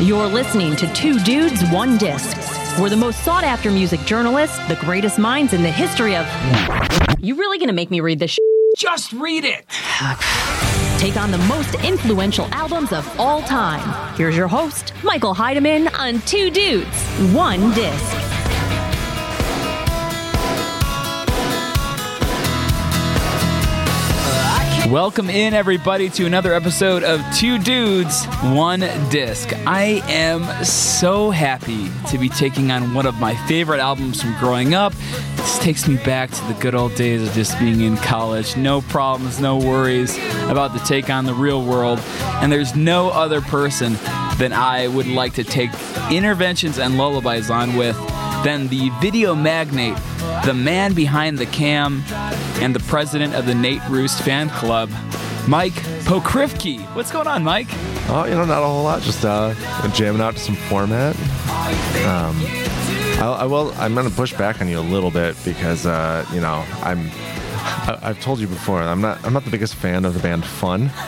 You're listening to Two Dudes, One Disc. We're the most sought after music journalists, the greatest minds in the history of. You really gonna make me read this? Sh- Just read it. Take on the most influential albums of all time. Here's your host, Michael Heidemann, on Two Dudes, One Disc. Welcome in, everybody, to another episode of Two Dudes, One Disc. I am so happy to be taking on one of my favorite albums from growing up. This takes me back to the good old days of just being in college. No problems, no worries about to take on the real world. And there's no other person than I would like to take interventions and lullabies on with than the video magnate, the man behind the cam, and the president of the Nate Ruess fan club, Mike Pokryfke. What's going on, Mike? Oh, you know, not a whole lot. Just uh, jamming out to some format. Um, I, I will. I'm gonna push back on you a little bit because uh, you know I'm. I, I've told you before. I'm not. I'm not the biggest fan of the band Fun.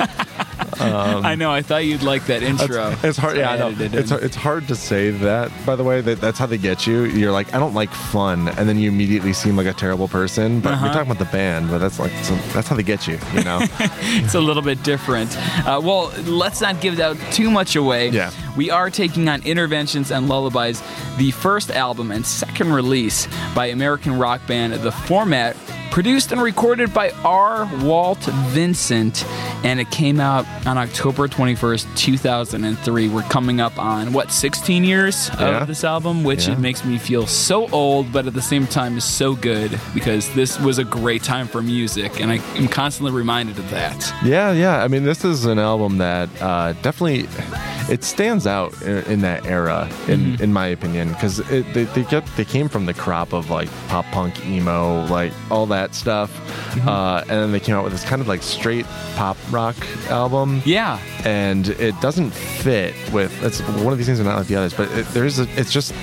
I know. I thought you'd like that intro. Um, It's, hard. So Yeah, I know. it It's it's hard to say that. By the way, that, that's how they get you. You're like, I don't like fun, and then you immediately seem like a terrible person. But Uh-huh. we're talking about the band. But that's like so that's how they get you. You know. it's a little bit different. Uh, well, let's not give out too much away. Yeah. We are taking on Interventions and Lullabies, the first album and second release by American rock band The Format, produced and recorded by R. Walt Vincent, and it came out on October 21st, 2003. We're coming up on, what, 16 years Yeah. of this album, which Yeah. it makes me feel so old, but at the same time is so good because this was a great time for music, and I am constantly reminded of that. Yeah, yeah. I mean, this is an album that uh, definitely it stands out in, in that era, in in my opinion, because they, they get they came from the crop of like pop punk, emo, like all that stuff, uh, and then they came out with this kind of like straight pop rock album. Yeah. and it doesn't fit with. It's one of these things are not like the others, but it, there's a. It's just.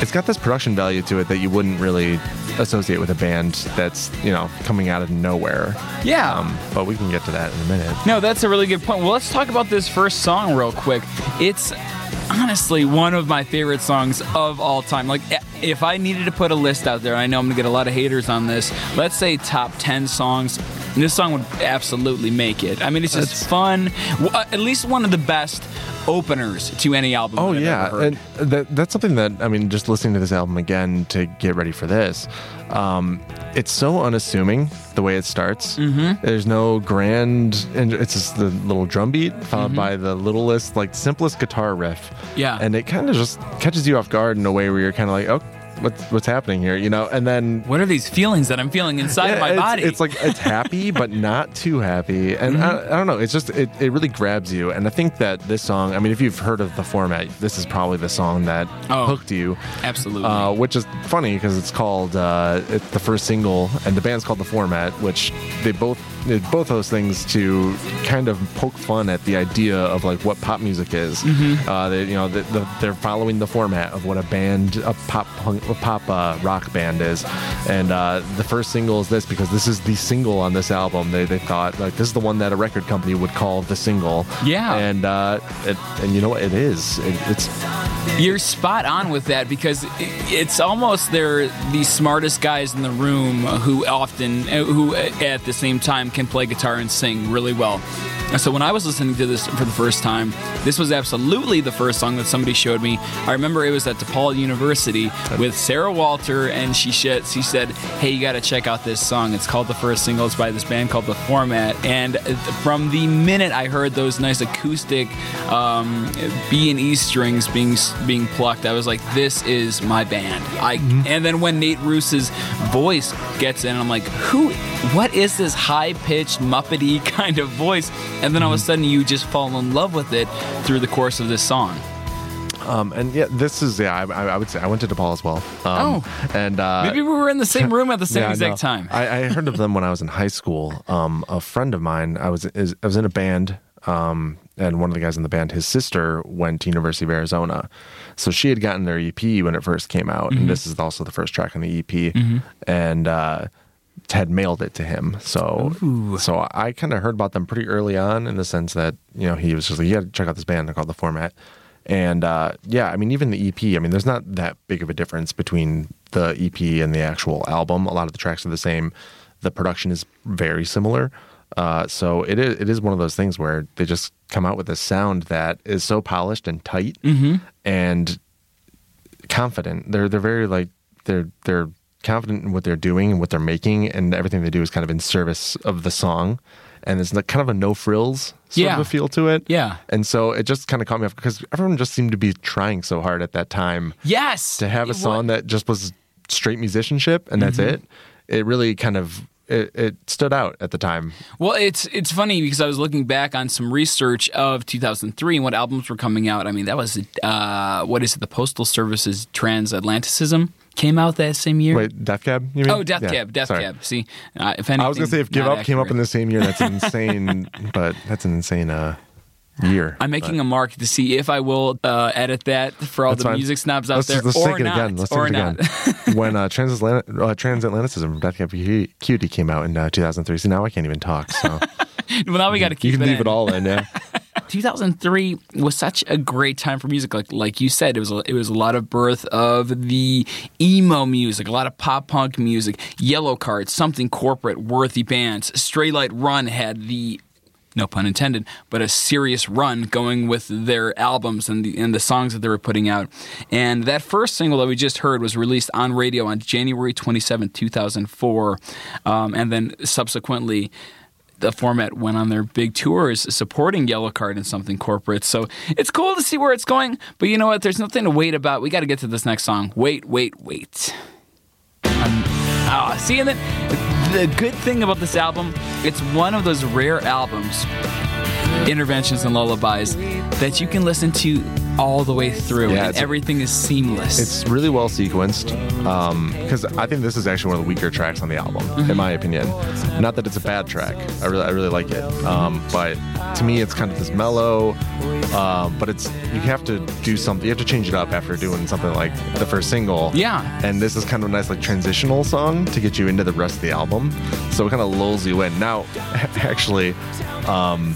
It's got this production value to it that you wouldn't really associate with a band that's you know coming out of nowhere. Yeah. Um, but we can get to that in a minute. No, that's a really good point. Well, let's talk about this first song real quick. It's honestly one of my favorite songs of all time. Like, eh, if I needed to put a list out there, I know I'm gonna get a lot of haters on this. Let's say top 10 songs. This song would absolutely make it. I mean, it's just That's- fun. Uh, At least one of the best openers to any album. Oh yeah, ever heard. and that that's something that I mean, just listening to this album again to get ready for this, um, it's so unassuming the way it starts. Mm-hmm. There's no grand, and it's just the little drum beat followed by the littlest, like simplest guitar riff. Mm-hmm. Yeah. and it kind of just catches you off guard in a way where you're kind of like, oh, what's what's happening here, you know? And then what are these feelings that I'm feeling inside yeah, my it's, body? Mm-hmm. It's like it's happy, but not too happy, and I, I don't know. It's just it, it really grabs you, and I think that this song. I mean, if you've heard of the format, this is probably the song that Oh. hooked you. absolutely. Uh, which is funny because it's called uh, it's the first single, and the band's called the Format, which they both both those things to kind of poke fun at the idea of like what pop music is. Mm-hmm. Uh, they, you know, the, the, they're following the format of what a band, a pop punk, a pop uh, rock band is, and uh, the first single is this because this is the single on this album. They, they thought like this is the one that a record company would call the single. Yeah. and uh, it, and you know what? It is. It, it's You're spot on with that because it's almost they're the smartest guys in the room who often, uh, who uh, at the same time can play guitar and sing really well. And So when I was listening to this for the first time, this was absolutely the first song that somebody showed me. I remember it was at DePaul University with Sarah Walter, and she said, she said, "Hey, you got to check out this song. It's called the first single. It's by this band called The Format." And from the minute I heard those nice acoustic um, B and E strings being being plucked, I was like, "This is my band." I and then when Nate Ruess's voice gets in, I'm like, "Who? What is this high pitched Muppety kind of voice?" And then all of a sudden, you just fall in love with it through the course of this song. Um, and yeah, this is yeah. I, I would say I went to DePaul as well. Um, Oh. and uh, Maybe we were in the same room at the same yeah, exact no. time. I, I heard of them when I was in high school. Um, a friend of mine, I was is, I was in a band, um, and one of the guys in the band, his sister went to University of Arizona, so she had gotten their EP when it first came out, Mm-hmm. and this is also the first track on the EP, and. Uh, had mailed it to him, so so I kind of heard about them pretty early on in the sense that you know he was just like, "You got to check out this band. Called The Format," And uh, yeah, I mean, even the EP, I mean, there's not that big of a difference between the EP and the actual album. A lot of the tracks are the same. The production is very similar. Uh, so it is, it is one of those things where they just come out with a sound that is so polished and tight and confident. They're they're very like they're they're confident in what they're doing and what they're making, and everything they do is kind of in service of the song. And it's kind of a no frills sort Yeah. of a feel to it. Yeah. And so it just kind of caught me off because everyone just seemed to be trying so hard at that time Yes. to have a song that just was straight musicianship and that's Mm-hmm. it. It really kind of it, it stood out at the time. Well, it's it's funny because I was looking back on some research of 2003 and what albums were coming out. I mean, that was uh, what is it? The Postal Service's Transatlanticism came out that same year. Wait, Death Cab? You mean? Oh, Death Yeah, Cab, Death sorry. Cab. See, uh, if anything, I was gonna say if Give Up came up in the same year, that's insane. but that's an insane uh, year. I'm making a mark to see if I will uh, edit that for all That's the fine. music snobs out let's there, let's or take it not, again. Let's or take it not. again. when uh, Transatlant- uh, Transatlanticism from Death Cab Cutie came out in uh, 2003. So now I can't even talk. So well, now we got to keep you can it leave in. it all in. Yeah. 2003 was such a great time for music. Like like you said, it was a, it was a lot of birth of the emo music, a lot of pop punk music, Yellowcard, something corporate, worthy bands. Straylight Run had the no pun intended, but a serious run going with their albums and the and the songs that they were putting out. And that first single that we just heard was released on radio on January 27, 2004, um, and then subsequently the format went on their big tours supporting Yellowcard and something corporate. So it's cool to see where it's going. But you know what? There's nothing to wait about. We got to get to this next song. Wait, wait, wait. Um, ah, see, and then the good thing about this album, it's one of those rare albums, interventions and lullabies, that you can listen to all the way through. Yeah, and everything is seamless. It's really well sequenced because I think this is actually one of the weaker tracks on the album, Mm-hmm. in my opinion. Not that it's a bad track. I really, I really like it. Um, but to me, it's kind of this mellow. Um, but it's you have to do something. You have to change it up after doing something like the first single. Yeah. And this is kind of a nice like transitional song to get you into the rest of the album. So it kind of lulls you in. Now, actually, um,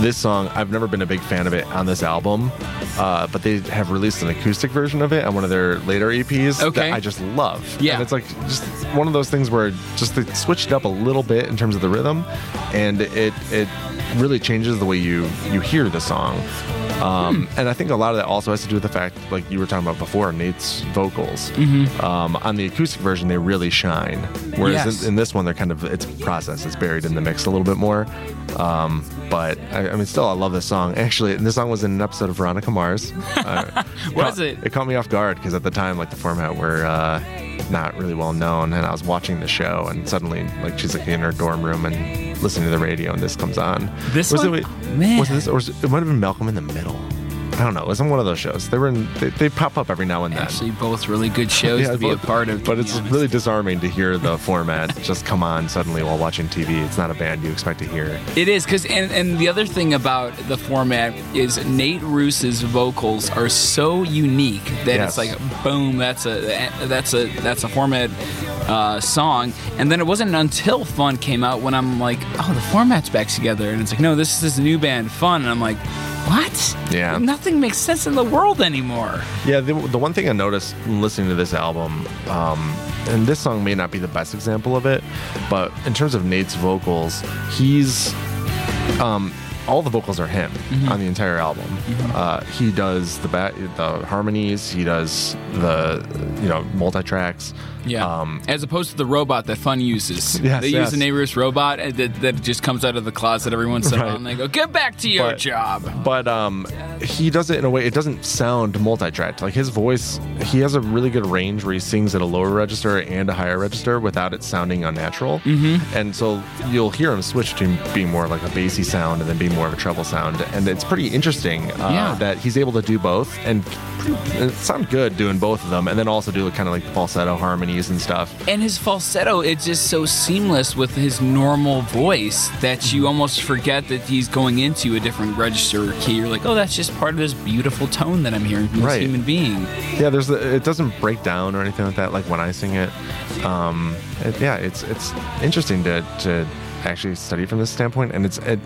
this song i've never been a big fan of it on this album uh, but they have released an acoustic version of it on one of their later eps Okay. that i just love Yeah. and it's like just one of those things where just they switched it up a little bit in terms of the rhythm and it it really changes the way you you hear the song um, and I think a lot of that also has to do with the fact, like you were talking about before, Nate's vocals. Mm-hmm. Um, on the acoustic version, they really shine, whereas Yes. in, in this one, they're kind of it's processed, it's buried in the mix a little bit more. Um, but I, I mean, still, I love this song. Actually, this song was in an episode of Veronica Mars. Uh, Was it? It caught me off guard because at the time, like the format were uh, not really well known, and I was watching the show, and suddenly, like she's like in her dorm room and listening to the radio, and this comes on. This was one? It, man. Was it this, or was it, it might have been Malcolm in the Middle. I don't know. It was on one of those shows. They were in. They, they pop up every now and then. Actually, both really good shows Yeah, to be a but- part of. But it's honest. really disarming to hear the format just come on suddenly while watching TV. It's not a band you expect to hear. It is because, and, and the other thing about the format is Nate Ruess's vocals are so unique that Yes. it's like, boom, that's a that's a that's a format uh, song. And then it wasn't until Fun came out when I'm like, oh, the format's back together, and it's like, no, this is this new band, Fun, and I'm like, what? Yeah. nothing makes sense in the world anymore. Yeah, the, the one thing I noticed listening to this album, um, and this song may not be the best example of it, but in terms of Nate's vocals, he's um, all the vocals are him Mm-hmm. on the entire album. Uh, he does the ba- the harmonies, he does the you know multi tracks. Yeah. Um, As opposed to the robot that Fun uses. Yes, they yes. use a neighbor's robot that, that just comes out of the closet every once in a while and they go, get back to your But- job. but um, he does it in a way it doesn't sound multi-tracked. Like his voice, he has a really good range where he sings at a lower register and a higher register without it sounding unnatural. Mm-hmm. And so you'll hear him switch to being more like a bassy sound and then being more of a treble sound. And it's pretty interesting uh, Yeah. that he's able to do both and, and it sounds good doing both of them, and then also do kind of like the falsetto harmonies and stuff. And his falsetto, it's just so seamless with his normal voice that you almost forget that he's going into a different register or key. You're like, oh, that's just part of this beautiful tone that I'm hearing from this human being. Yeah, there's the, it doesn't break down or anything like that. Like when I sing it, um, it, yeah, it's it's interesting to to actually study from this standpoint, and it's it,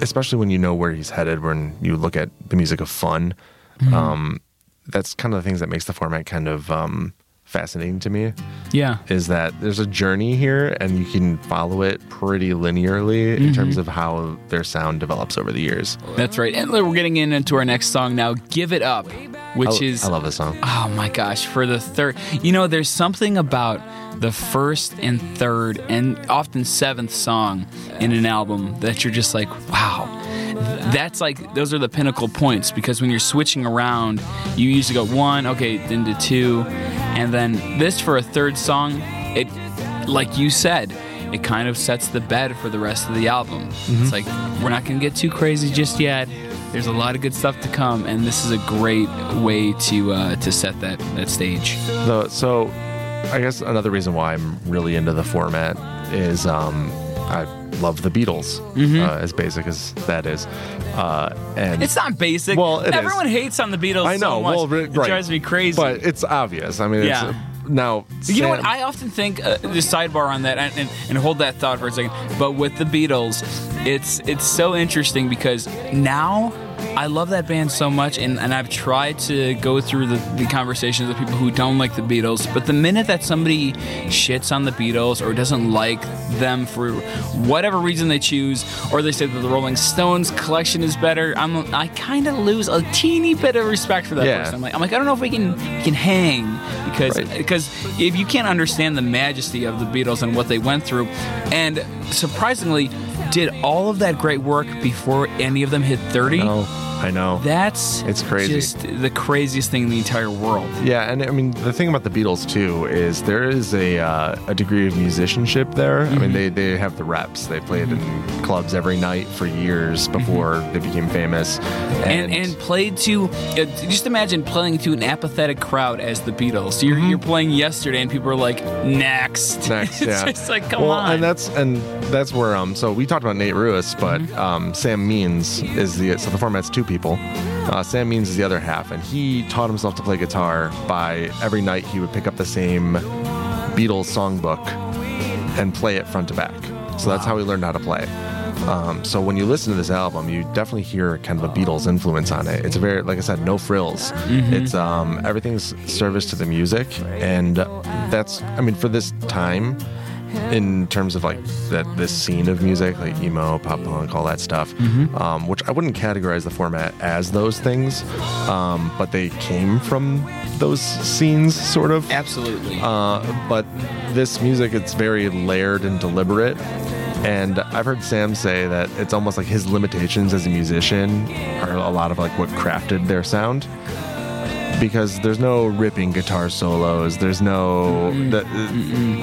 especially when you know where he's headed. When you look at the music of fun, Mm-hmm. um, that's kind of the things that makes the format kind of um, fascinating to me. Yeah. Is that there's a journey here, and you can follow it pretty linearly Mm-hmm. in terms of how their sound develops over the years. That's right. And we're getting into our next song now, Give It Up, which I, is I love this song. Oh my gosh, for the third. You know, there's something about the first and third and often seventh song in an album that you're just like, wow. That's like, those are the pinnacle points because when you're switching around, you usually go one, okay, then to two. And then this for a third song, it, like you said, it kind of sets the bed for the rest of the album. It's like, we're not going to get too crazy just yet. There's a lot of good stuff to come, and this is a great way to uh, to set that that stage. The, so, I guess another reason why I'm really into the format is um, I love the Beatles, uh, as basic as that is, uh, and Mm-hmm. It's not basic. Well, it is. everyone hates on the Beatles. I know. so much. well, ri- it drives me crazy. but it's obvious. I mean, Yeah. it's, now you know what? I often think uh, the sidebar on that, and, and, and hold that thought for a second. But with the Beatles, it's it's so interesting because now I love that band so much, and, and I've tried to go through the, the conversations with people who don't like the Beatles. But the minute that somebody shits on the Beatles or doesn't like them for whatever reason they choose, or they say that the Rolling Stones collection is better, I'm I kind of lose a teeny bit of respect for that Yeah. person. I'm like, I'm like, I don't know if we can we can hang because Right. because if you can't understand the majesty of the Beatles and what they went through, and surprisingly, did all of that great work before any of them hit 30. No, I know. That's It's crazy. Just the craziest thing in the entire world. Yeah, and I mean the thing about the Beatles too is there is a uh, a degree of musicianship there. I Mm-hmm. mean they they have the reps. They played in clubs every night for years before they became famous. Mm-hmm. And, and played to uh, just imagine playing to an apathetic crowd as the Beatles. You're, you're playing yesterday, and people are like, "Next, Mm-hmm. next, it's yeah. just like, come well, on. and that's and that's where um. So we talked about Nate Ruess, but Mm-hmm. um, Sam Means is the so the format's two people. Uh, Sam Means is the other half, and he taught himself to play guitar by every night he would pick up the same Beatles songbook and play it front to back. So that's how he learned how to play. Um, so when you listen to this album, you definitely hear kind of a Beatles influence on it. It's a very, like I said, no frills. It's um, everything's service to the music, and that's, I mean, for this time, in terms of like that this scene of music, like emo, pop punk, all that stuff, um, which I wouldn't categorize the format as those things, um, but they came from those scenes, sort of. Absolutely. Uh, but this music, it's very layered and deliberate. And I've heard Sam say that it's almost like his limitations as a musician are a lot of like what crafted their sound. Because there's no ripping guitar solos, there's no the,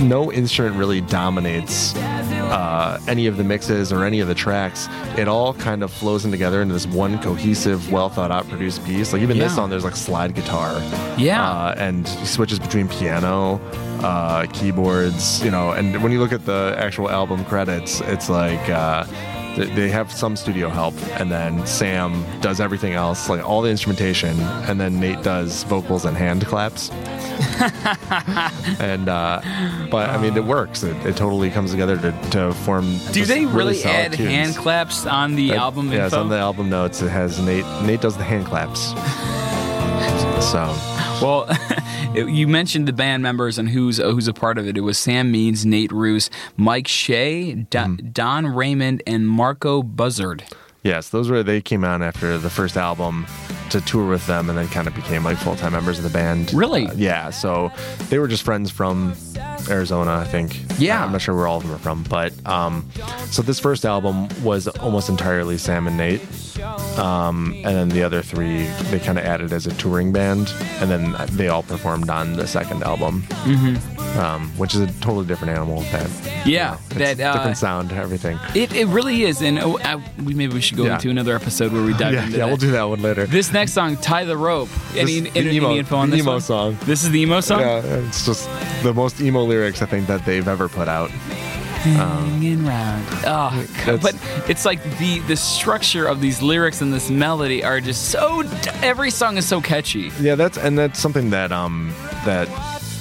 no instrument really dominates uh, any of the mixes or any of the tracks. It all kind of flows in together into this one cohesive, well thought out, produced piece. Like even this song, there's like slide guitar Yeah. uh, and switches between piano, uh, keyboards, you know. And when you look at the actual album credits, it's like uh, they have some studio help, and then Sam does everything else, like all the instrumentation, and then Nate does vocals and hand claps. and uh, but I mean, it works. It, it totally comes together to, to form. Do they really, solid add tunes. hand claps on the That- album Yeah, on the album notes. It has Nate. Nate does the hand claps. so Well, you mentioned the band members and who's who's a part of it. It was Sam Means, Nate Ruess, Mike Shea, Don, Mm-hmm. Don Raymond, and Marco Buzzard. Yes, those were they came on after the first album to tour with them, and then kind of became like full time members of the band. Really? Uh, yeah. So they were just friends from Arizona, I think. Yeah. I'm not sure where all of them are from, but um, so this first album was almost entirely Sam and Nate, um, and then the other three they kind of added as a touring band, and then they all performed on the second album, mm-hmm. um, which is a totally different animal. That Yeah, it's that uh, different sound, everything. it, it really is. And oh, I, we maybe we should go Yeah. into another episode where we dive Yeah, into yeah, that. we'll do that one later. This next song, "Tie the Rope." Any, This- the any, emo- any info on the this emo one? song. This is the emo song. Yeah, it's just the most emo lyrics I think that they've ever put out. Hanging round. Oh, That's- but it's like the the structure of these lyrics and this melody are just so. Every song is so catchy. Yeah, that's and that's something that um that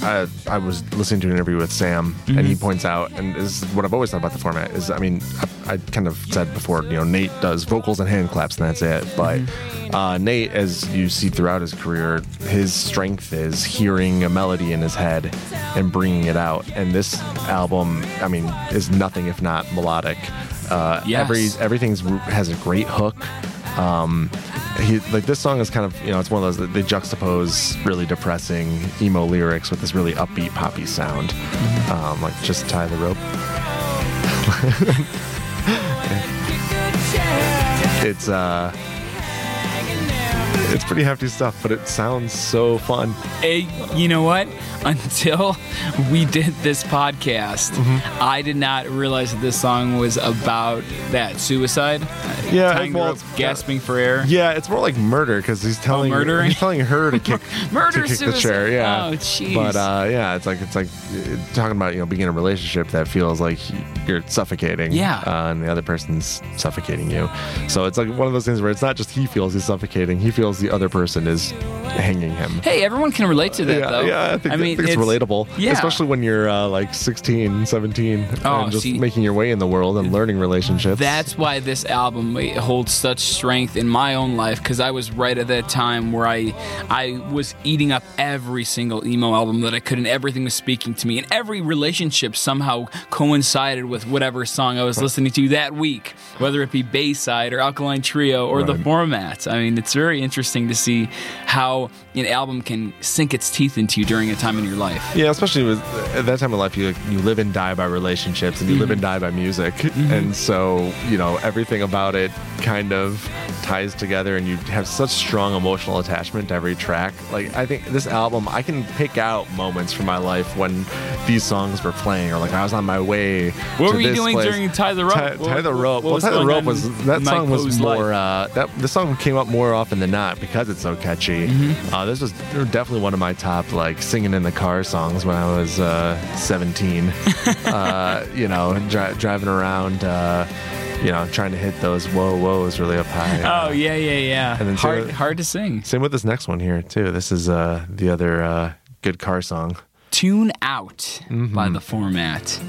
I, I was listening to an interview with Sam, and he points out, and this is what I've always thought about the format is, I mean, I, I kind of said before, you know, Nate does vocals and hand claps, and that's it. But uh, Nate, as you see throughout his career, his strength is hearing a melody in his head and bringing it out. And this album, I mean, is nothing if not melodic. Uh, Yes. Every everything's has a great hook. Um, he like this song is kind of you know it's one of those they juxtapose really depressing emo lyrics with this really upbeat poppy sound. Um, like just tie the rope. it's uh, it's pretty hefty stuff, but it sounds so fun. Hey, you know what? Until we did this podcast, Mm-hmm. I did not realize that this song was about that suicide. Yeah, Tying the well, rope, it's- gasping for air. Yeah, it's more like murder because he's telling murdering? he's telling her to kick Murder, to kick the chair. Yeah. Oh, jeez. But uh, yeah, it's like it's like uh, talking about you know being in a relationship that feels like you're suffocating. Yeah. Uh, and the other person's suffocating you. So it's like one of those things where it's not just he feels he's suffocating; he feels the other person is hanging him. Hey, everyone can relate to that, yeah, though. yeah, I think, I think it's, relatable. Yeah. Especially when you're uh, like 16, 17, Oh, and just see- making your way in the world and learning relationships. That's why this album holds such strength in my own life because I was right at that time where I I was eating up every single emo album that I could and everything was speaking to me and every relationship somehow coincided with whatever song I was listening to that week whether it be Bayside or Alkaline Trio or the Right. format I mean it's very interesting to see how an album can sink its teeth into you during a time in your life Yeah, especially with at that time of life, you you live and die by relationships, and you live and die by music, and so you know everything about it kind of ties together, and you have such strong emotional attachment to every track. Like I think this album, I can pick out moments from my life when these songs were playing, or like I was on my way. What were you doing place. during Tie the Rope? Tie, Tie the rope. what well, tie the rope was that Mike song was more. Uh, that the song came up more often than not because it's so catchy. Mm-hmm. Uh, this was definitely one of my top like singing in the car songs when I was uh, 17. uh, you know, dri- driving around, uh, you know, trying to hit those whoa whoas really up high. Oh yeah yeah yeah And then hard Sarah- hard to sing Same with this next one here too. This is uh, the other uh, good car song. Tune Out Mm-hmm. by the format.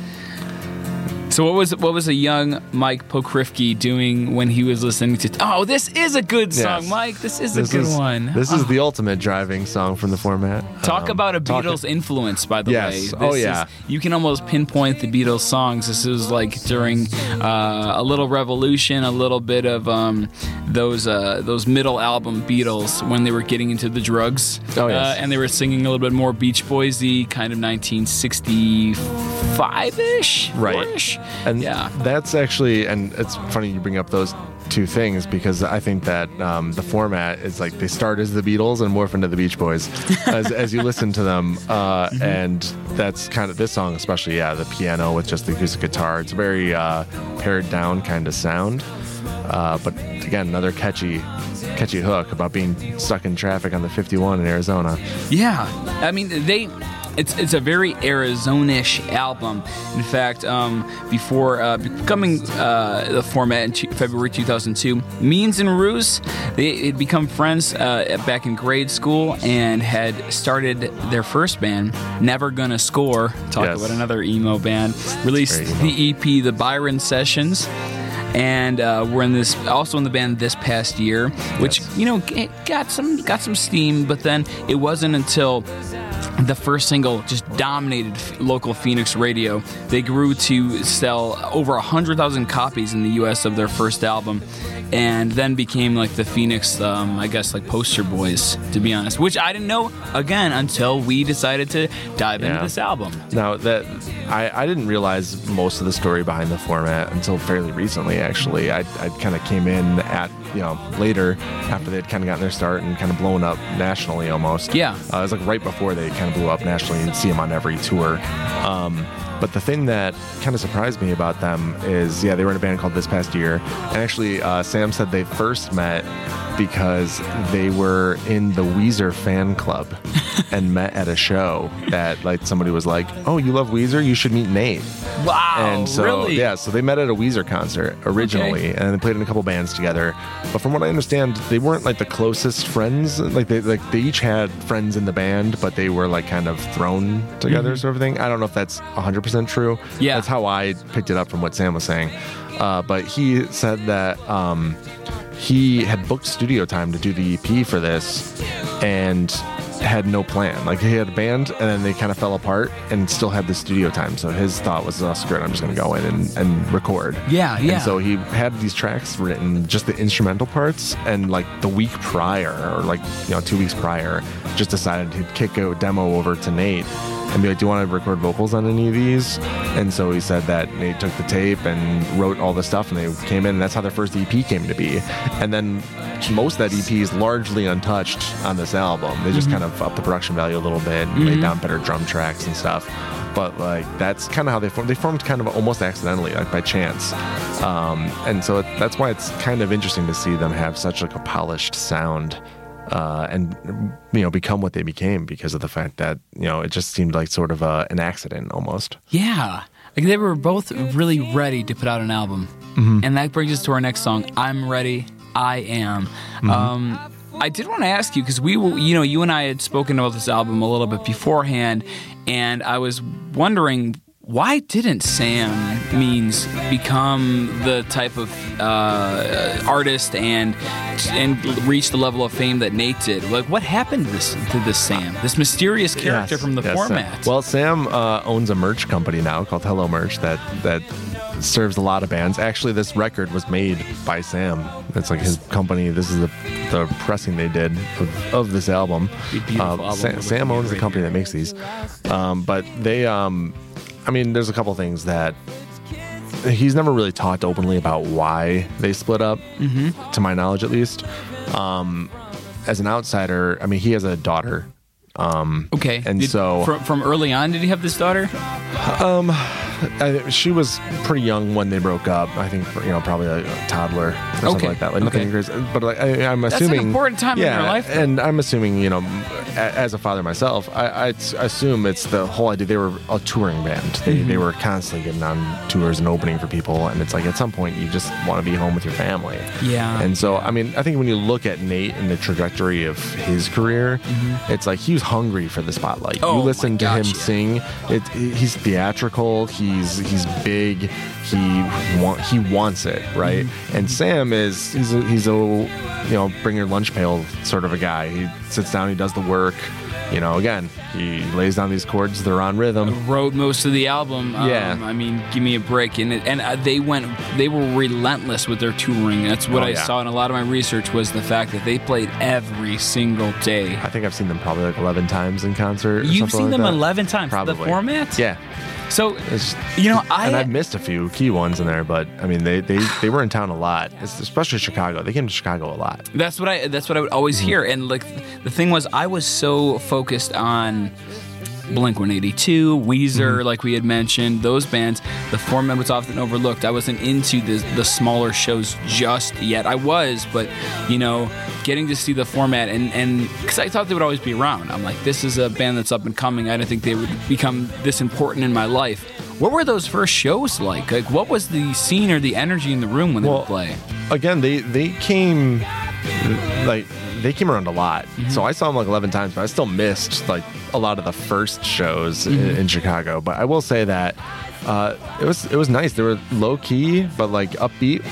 So what was what was a young Mike Pokryfke doing when he was listening to? Oh, this is a good song, Yes. Mike. This is This a good is one. This Oh. is the ultimate driving song from the format. Talk Um, about a Beatles influence, by the Yes. way. This Oh, is- yeah. you can almost pinpoint the Beatles songs. This is like during uh, a little Revolution, a little bit of um, those uh, those middle album Beatles when they were getting into the drugs. Oh, yes. uh, and they were singing a little bit more Beach Boysy, kind of 1965 ish, Right. And yeah. that's actually, and it's funny you bring up those two things because I think that um, the format is like they start as the Beatles and morph into the Beach Boys as, as you listen to them. Uh, Mm-hmm. And that's kind of this song, especially, yeah, the piano with just the acoustic guitar. It's a very uh, pared down kind of sound. Uh, but again, another catchy, catchy hook about being stuck in traffic on the 51 in Arizona. Yeah, I mean they. It's, it's a very Arizona-ish album. In fact, um, before uh, becoming uh, the format in two, February 2002, Means and Ruess they had become friends uh, back in grade school and had started their first band, Never Gonna Score. Talk Yes. about another emo band. Released emo. the EP, The Byron Sessions and uh, we're in this also in the band this past year, which Yes. you know got some got some steam, but then it wasn't until the first single just dominated f- local Phoenix radio. They grew to sell over 100,000 copies in the US of their first album and then became like the Phoenix, um, I guess, like poster boys, to be honest, which I didn't know again until we decided to dive into this album. Now that I, I didn't realize most of the story behind the format until fairly recently. Actually, I, I kind of came in at you know later after they'd kind of gotten their start and kind of blown up nationally almost. Yeah. uh, it was like right before they kind of blew up nationally and see them on every tour. Um, but the thing that kind of surprised me about them is, yeah, they were in a band called This Past Year, and actually, uh, Sam said they first met because they were in the Weezer fan club and met at a show that like somebody was like, "Oh, you love Weezer? You should meet Nate." Wow. and so really? yeah, so they met at a Weezer concert originally, and they played in a couple bands together. But from what I understand, they weren't like the closest friends. Like they like they each had friends in the band, but they were like kind of thrown together, sort of thing. I don't know if that's 100 percent true. Mm-hmm. Yeah. that's how I picked it up from what Sam was saying. Uh, but he said that um, he had booked studio time to do the EP for this, and had no plan. Like he had a band, and then they kind of fell apart, and still had the studio time. So his thought was, "Oh, screw it, I'm just going to go in and, and record." Yeah, yeah. And so he had these tracks written, just the instrumental parts, and like the week prior, or like you know two weeks prior, just decided to kick a demo over to Nate and be like, "Do you want to record vocals on any of these?" And so he said that they took the tape and wrote all the stuff, and they came in, and that's how their first EP came to be. And then most of that EP is largely untouched on this album. They just kind of upped the production value a little bit, and laid down better drum tracks and stuff. But like that's kind of how they formed. They formed kind of almost accidentally, like by chance. Um, and so it, that's why it's kind of interesting to see them have such like a polished sound uh, and you know become what they became because of the fact that you know it just seemed like sort of a, an accident almost. Yeah. Like they were both really ready to put out an album. Mm-hmm. And that brings us to our next song, I'm Ready, I Am. Mm-hmm. Um, I did want to ask you because we were, you know, you and I had spoken about this album a little bit beforehand, and I was wondering why didn't Sam Means become the type of uh, artist and and reach the level of fame that Nate did? Like, what happened to this to this Sam, this mysterious character Yes, from the yes, Sam. format? Well, Sam uh, owns a merch company now called Hello Merch that that serves a lot of bands. Actually, this record was made by Sam. It's like his company. This is the, the pressing they did of, of this album. Be a beautiful Uh, album. Sa- Sam owns the company that makes these, um, but they. Um, I mean, there's a couple things that he's never really talked openly about why they split up, Mm-hmm. to my knowledge at least. Um, as an outsider, I mean, he has a daughter. Okay. And Did- so- from, from early on, did he have this daughter? I, she was pretty young when they broke up. I think you know probably a, toddler or Okay, something like that. Like nothing okay. crazy. But like I, I'm an assuming important time in your life, though. and I'm assuming you know, a, as a father myself, I, I assume it's the whole idea. They were a touring band. They Mm-hmm. they were constantly getting on tours and opening for people, and it's like at some point you just want to be home with your family. Yeah. And so I mean, I think when you look at Nate and the trajectory of his career, it's like he was hungry for the spotlight. Mm-hmm. Oh, you listen to him yeah. sing. It, he's theatrical. He's he's big. He want he wants it right. Mm-hmm. And Sam is he's a, he's a you know bring your lunch pail sort of a guy. He sits down. He does the work. You know, again, he lays down these chords. They're on rhythm. Wrote most of the album. Um, Yeah. I mean, give me a break. And it, and uh, they went, they were relentless with their touring. That's what Oh, I yeah. saw in a lot of my research was the fact that they played every single day. I think I've seen them probably like eleven times in concert. or You've seen like them that. 11 times. Probably. The format? Yeah. So, It's, you know, I. and I've missed a few key ones in there, but I mean, they they, they were in town a lot, especially Chicago. They came to Chicago a lot. That's what I. That's what I would always mm-hmm. hear. And like, the thing was, I was so focused on Blink 182, Weezer, mm-hmm. like we had mentioned, those bands. The format was often overlooked. I wasn't into the the smaller shows just yet. I was, but you know, getting to see the format and and because I thought they would always be around. I'm like, this is a band that's up and coming. I didn't think they would become this important in my life. What were those first shows like? Like, what was the scene or the energy in the room when they Well, would play? Again, they they came like they came around a lot. So I saw them like eleven times, but I still missed like a lot of the first shows in, in Chicago. But I will say that uh, it was it was nice. They were low key, but like upbeat.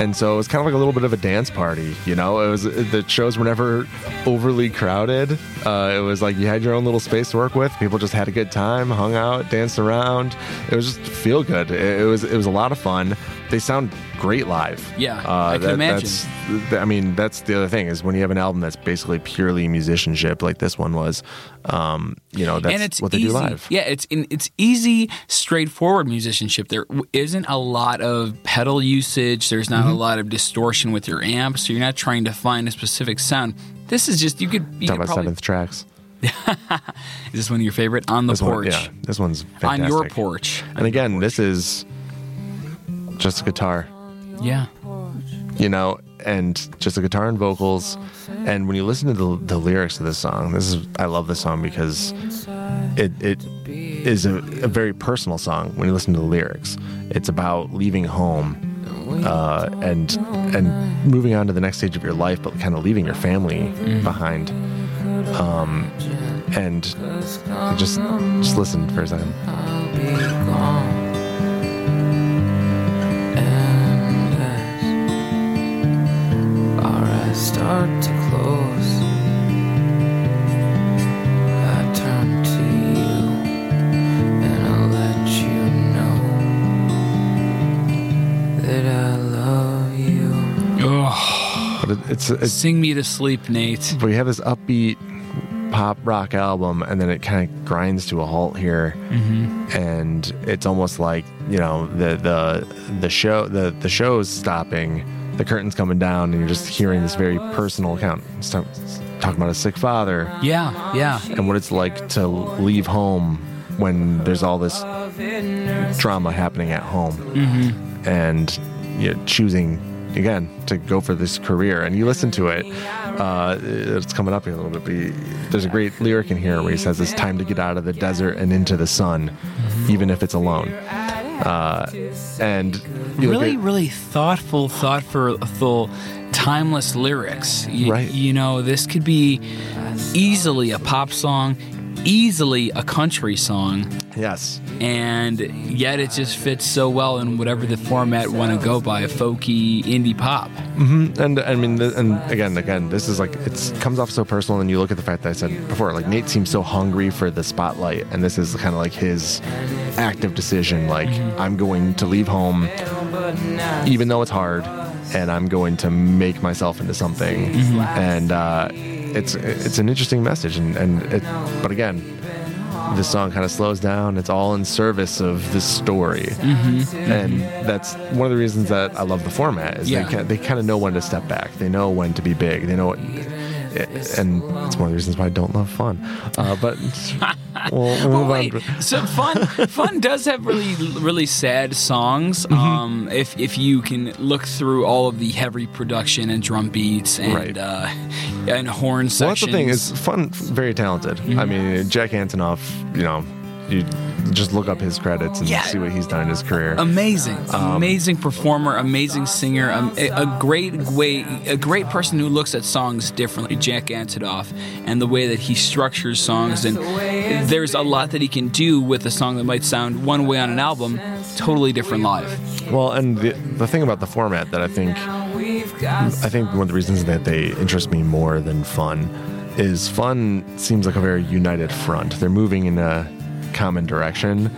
And so it was kind of like a little bit of a dance party, you know. It was the shows were never overly crowded. Uh, it was like you had your own little space to work with. People just had a good time, hung out, danced around. It was just feel good. It, it was it was a lot of fun. They sound great live. Yeah, Uh, I can imagine. That's, I mean, that's the other thing is when you have an album that's basically purely musicianship, like this one was. Um, you know, that's and it's what they easy. do live. Yeah, it's in, it's easy, straightforward musicianship. There isn't a lot of pedal usage. There's not Mm-hmm. a lot of distortion with your amp, so you're not trying to find a specific sound. This is just you could you Talk could about probably. seventh tracks. Is this one of your favorite? On the This one, porch, yeah, this one's on your porch. And again, this is just a guitar. Yeah, You know, and just the guitar and vocals. And when you listen to the, the lyrics of this song, this is I love this song because it it is a, a very personal song. When you listen to the lyrics, it's about leaving home uh, and and moving on to the next stage of your life, but kind of leaving your family behind. Um, and just just listen for a second. Start to close. I turn to you and I'll let you know that I love you. Oh, But it, it's it's sing me to sleep, Nate. we have this upbeat pop rock album and then it kind of grinds to a halt here mm-hmm. and it's almost like you know the the the show the the show's stopping the curtain's coming down and you're just hearing this very personal account. It's talk- it's talking about a sick father. Yeah, yeah. and what it's like to leave home when there's all this drama happening at home. And you know, choosing again to go for this career. And you listen to it. Uh, it's coming up here a little bit but there's a great lyric in here where he says it's time to get out of the desert and into the sun even if it's alone uh, and really, at- really thoughtful, thoughtful, timeless lyrics. You, Right. You know, this could be easily a pop song, easily a country song, yes. And yet it just fits so well in whatever the format want to go by, a folky indie pop. Mm-hmm, and I mean, th- and again, again, this is like it comes off so personal, and you look at the fact that I said before, like Nate seems so hungry for the spotlight, and this is kind of like his active decision, like mm-hmm. I'm going to leave home, even though it's hard, and I'm going to make myself into something, mm-hmm. and uh, it's it's an interesting message, and and it, but again. This song kind of slows down. It's all in service of this story, mm-hmm. and that's one of the reasons that I love the format. Is Yeah. they they kind of know when to step back. They know when to be big. They know what, and it's one of the reasons why I don't love fun. Uh, but we'll, we'll Well, wait. So fun, fun does have really, really sad songs. Mm-hmm. Um, if if you can look through all of the heavy production and drum beats and Right. uh, and horn Well, that's sections. the thing is fun, very talented. Mm-hmm. I mean, Jack Antonoff. You know, you just look up his credits and Yeah. see what he's done in his career. amazing, Um, amazing performer, amazing singer, um, a, a great way, a great person who looks at songs differently. Jack Antonoff and the way that he structures songs, and there's a lot that he can do with a song that might sound one way on an album, totally different live. Well, and the, the thing about the format that I think I think one of the reasons that they interest me more than fun is fun seems like a very united front. They're moving in a common direction.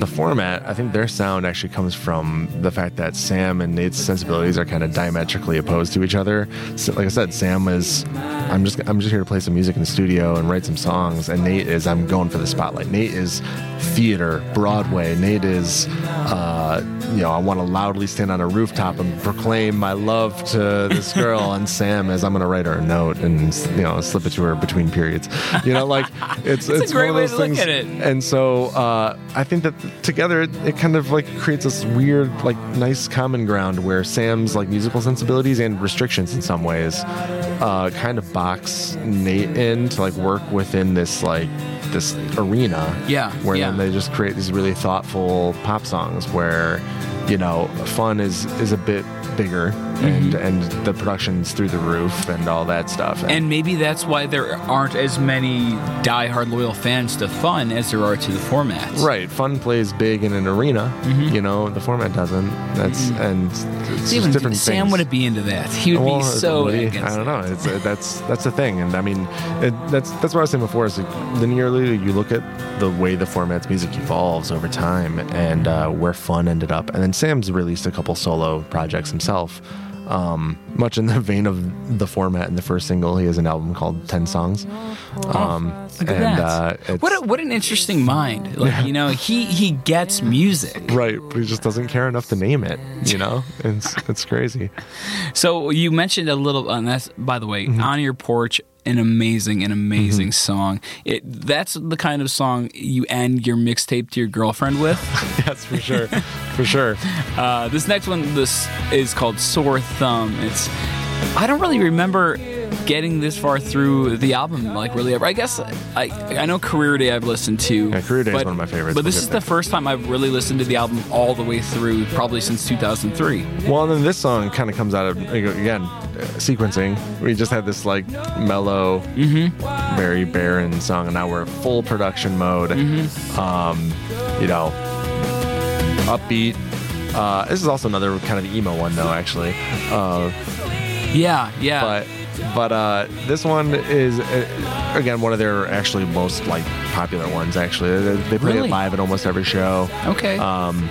The format, I think their sound actually comes from the fact that Sam and Nate's sensibilities are kind of diametrically opposed to each other. So, like I said, Sam is I'm just I'm just here to play some music in the studio and write some songs, and Nate is I'm going for the spotlight. Nate is theater, Broadway. Nate is uh, you know I want to loudly stand on a rooftop and proclaim my love to this girl, and Sam is I'm going to write her a note and you know slip it to her between periods. You know, like it's it's, a great one way of those to look things. at it. And so uh, I think that together it, it kind of like creates this weird, like nice common ground where Sam's like musical sensibilities and restrictions in some ways uh, kind of box Nate in to like work within this like this arena. Yeah, Where yeah. then they just create these really thoughtful pop songs where you know fun is is a bit bigger and and the production's through the roof and all that stuff. And maybe that's why there aren't as many die-hard loyal fans to Fun as there are to the format. Right, fun plays big in an arena. You know, the format doesn't. That's and it's Even different Sam things. wouldn't be into that. He would Well, be so would he? I don't know. It's uh, that's that's the thing, and I mean, it, that's that's what I was saying before. Is like linearly, you look at the way the format's music evolves over time, and uh, where fun ended up, and then Sam's released a couple solo projects himself. Um, much in the vein of the format in the first single, he has an album called Ten Songs. Um, Look at and that. uh, it's, what a, what an interesting mind. Like you know, he he gets music. right, but he just doesn't care enough to name it. You know, it's it's crazy. So you mentioned a little, and that's by the way, Mm-hmm. on your porch. An amazing, an amazing song. It that's the kind of song you end your mixtape to your girlfriend with. that's for sure, for sure. Uh, this next one, this is called Sore Thumb. It's I don't really remember getting this far through the album, like really ever. I guess I I know Career Day I've listened to. Yeah, Career Day is but- one of my favorites. But We'll this is there. the first time I've really listened to the album all the way through, probably since 2003. Well, and then this song kind of comes out of again sequencing. We just had this like mellow, Mm-hmm. very barren song, and now we're full production mode. Mm-hmm. Um, you know, upbeat. Uh, this is also another kind of emo one, though. Actually, uh, Yeah, yeah. but but uh, this one is uh, again one of their actually most like popular ones. Actually, they, they play Really? it live at almost every show. okay. Um,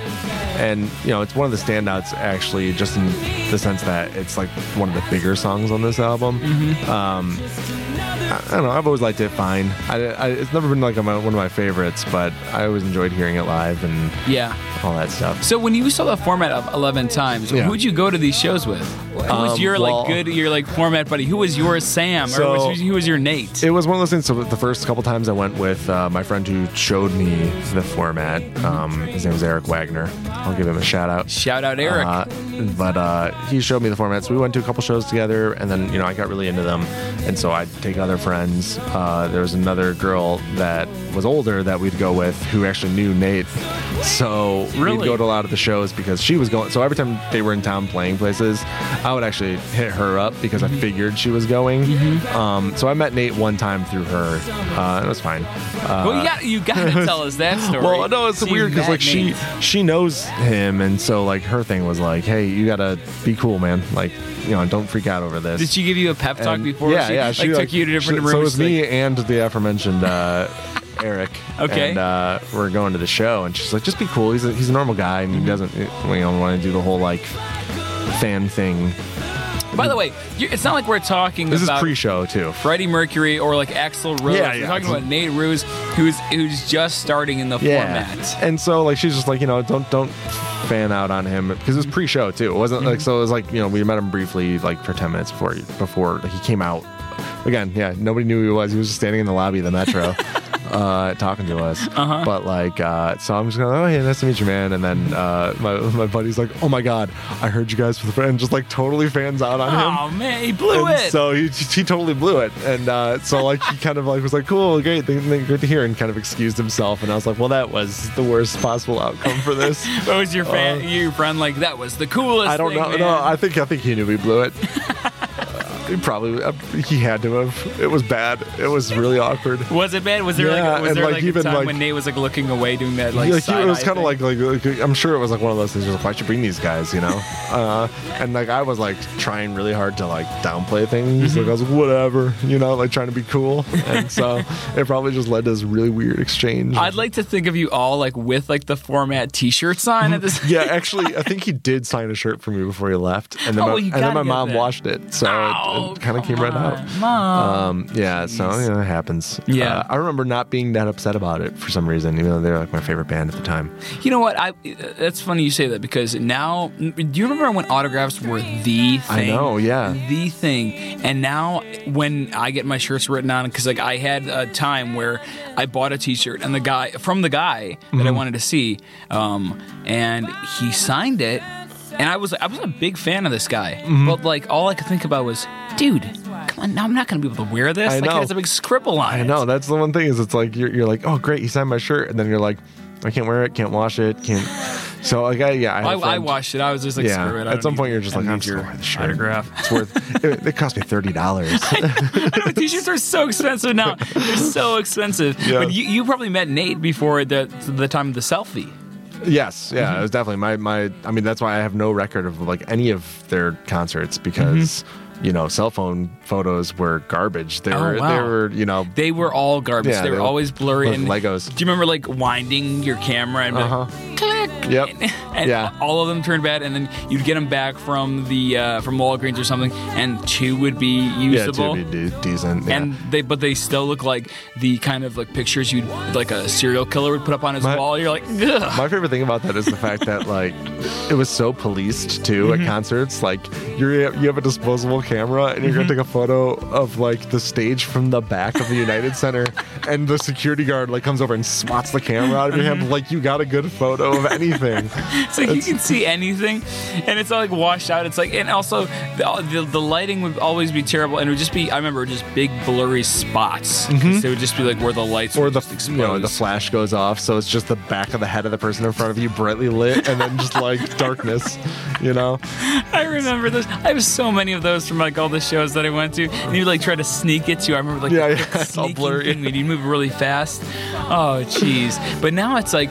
and you know, it's one of the standouts actually, just in the sense that it's like one of the bigger songs on this album. Mm-hmm. Um, I, I don't know. I've always liked it fine. I, I, it's never been like my, one of my favorites, but I always enjoyed hearing it live and yeah. all that stuff. So when you saw the format of 11 times, Yeah. who'd you go to these shows with? Who was Um, your well- like good, your like format buddy? Who was your Sam? So- or was, who was your Nate? It was one of those things. So the first couple times I went with uh, my friend who showed me the format. Um, his name was Eric Wagner. I'll give him a shout out. Shout out Eric. Uh, but uh, he showed me the format, so we went to a couple shows together, and then you know I got really into them, and so I'd take other friends. Uh, there was another girl that was older that we'd go with who actually knew Nate, so Really? we'd go to a lot of the shows because she was going. So every time they were in town playing places, I would actually hit her up because Mm-hmm. I figured she was going. Um, so I met Nate one time through her. Uh, it was fine. Uh, well, you got you got to tell us that story. well, no, it's So weird because like she she knows him, and so like her thing was like, hey, you gotta be cool, man. Like, you know, don't freak out over this. Did she give you a pep talk And- bure Yeah, she, yeah. like, She took you to different she- rooms? So it was like- me and the aforementioned uh, Eric. Okay. And uh, we're going to the show, and she's like, just be cool. He's a, he's a normal guy, and he Mm-hmm. doesn't you know want to do the whole like fan thing. By the way, it's not like we're talking This is pre-show too. Freddie Mercury or like Axl Rose. Yeah, we're talking about Nate Ruess, who's who's just starting in the Yeah. format. And so like she's just like, you know, don't don't fan out on him because it was pre-show too. It wasn't like mhm. so it was like, you know, we met him briefly like for 10 minutes before he, before he came out. Again, yeah, nobody knew who he was. He was just standing in the lobby of the metro. Uh, talking to us, Uh-huh. but like, uh, so I'm just going, oh, hey, nice to meet you, man. And then uh, my my buddy's like, oh my god, I heard you guys for the friend, just like totally fans out on him. Oh man, he blew And it. So he, he totally blew it, and uh, so like he kind of like was like, "Cool, great, good to hear," and kind of excused himself. And I was like, "Well, that was the worst possible outcome for this." what was your fan, uh, your friend like? That was the coolest. I don't thing, know. Man. No, I think I think he knew we blew it. He probably uh, he had to have. It was bad. It was really awkward. was it bad? Was there Yeah, like was there like, like, even, a time like- when Nate was like looking away, doing that like, like it was kind of like, like like I'm sure it was like one of those things. Like, why should you bring these guys? You know, uh, and like I was like trying really hard to like downplay things. Like I was like whatever, you know, like trying to be cool. And so it probably just led to this really weird exchange. I'd like to think of you all like with like the format T-shirt sign at this. yeah, actually, I think he did sign a shirt for me before he left, and then Oh, my, well, and then my mom that. washed it, so Oh, it, kind of came right out. Mom. Um, yeah, so you know, it happens. Yeah. Uh, I remember not being that upset about it for some reason, even though they're like my favorite band at the time. You know what? I that's funny you say that because now, do you remember when autographs were the thing? I know, yeah. the thing. And now, when I get my shirts written on, because like I had a time where I bought a T-shirt and the guy from the guy that Mm-hmm. I wanted to see, um, and he signed it, and I was I was a big fan of this guy, Mm-hmm. but like all I could think about was, dude, come on, now I'm not gonna be able to wear this. I like know. it has a big scribble on I it. know that's the one thing is it's like you're, you're like, oh great, he signed my shirt, and then you're like, I can't wear it, can't wash it, can't. So like I yeah, I, I, I watched it. I was just like, Yeah, screw it. I at some point you're just like, I'm your the shirt. autograph. It's worth. It, it cost me thirty dollars. I t-shirts are so expensive now. They're so expensive. Yeah. But you, you probably met Nate before the the time of the selfie. Yes, yeah, Mm-hmm. it was definitely my my. I mean, that's why I have no record of like any of their concerts because Mm-hmm. you know cell phone photos were garbage. They Oh, were they were you know They were all garbage. Yeah, they were they were always blurry and Legos. Do you remember like winding your camera and Uh-huh. click? Yep. And Yeah. all of them turned bad, and then you'd get them back from the uh, from Walgreens or something, and two would be usable. yeah usable. to be de- decent. Yeah. and they, but they still look like the kind of like pictures you'd like a serial killer would put up on his My- wall. You're like, Ugh. my favorite thing about that is the fact that like it was so policed too Mm-hmm. at concerts. Like you're you have a disposable camera and you're Mm-hmm. gonna take a photo of like the stage from the back of the United Center, and the security guard like comes over and swats the camera out of your Mm-hmm. hand. Like you got a good photo of anything. It's like you can see anything, and it's all like washed out. It's like, and also the, the, the lighting would always be terrible, and it would just be. I remember just big blurry spots. 'cause They would just be like where the lights Mm-hmm. Or the you know the flash goes off, so it's just the back of the head of the person in front of you brightly lit, and then just like darkness. You know, I remember those. I have so many of those from like all the shows that I went to, and you like try to sneak it to. I remember like Yeah, the yeah, it's all blurry. thing you move really fast. Oh, jeez. But now it's like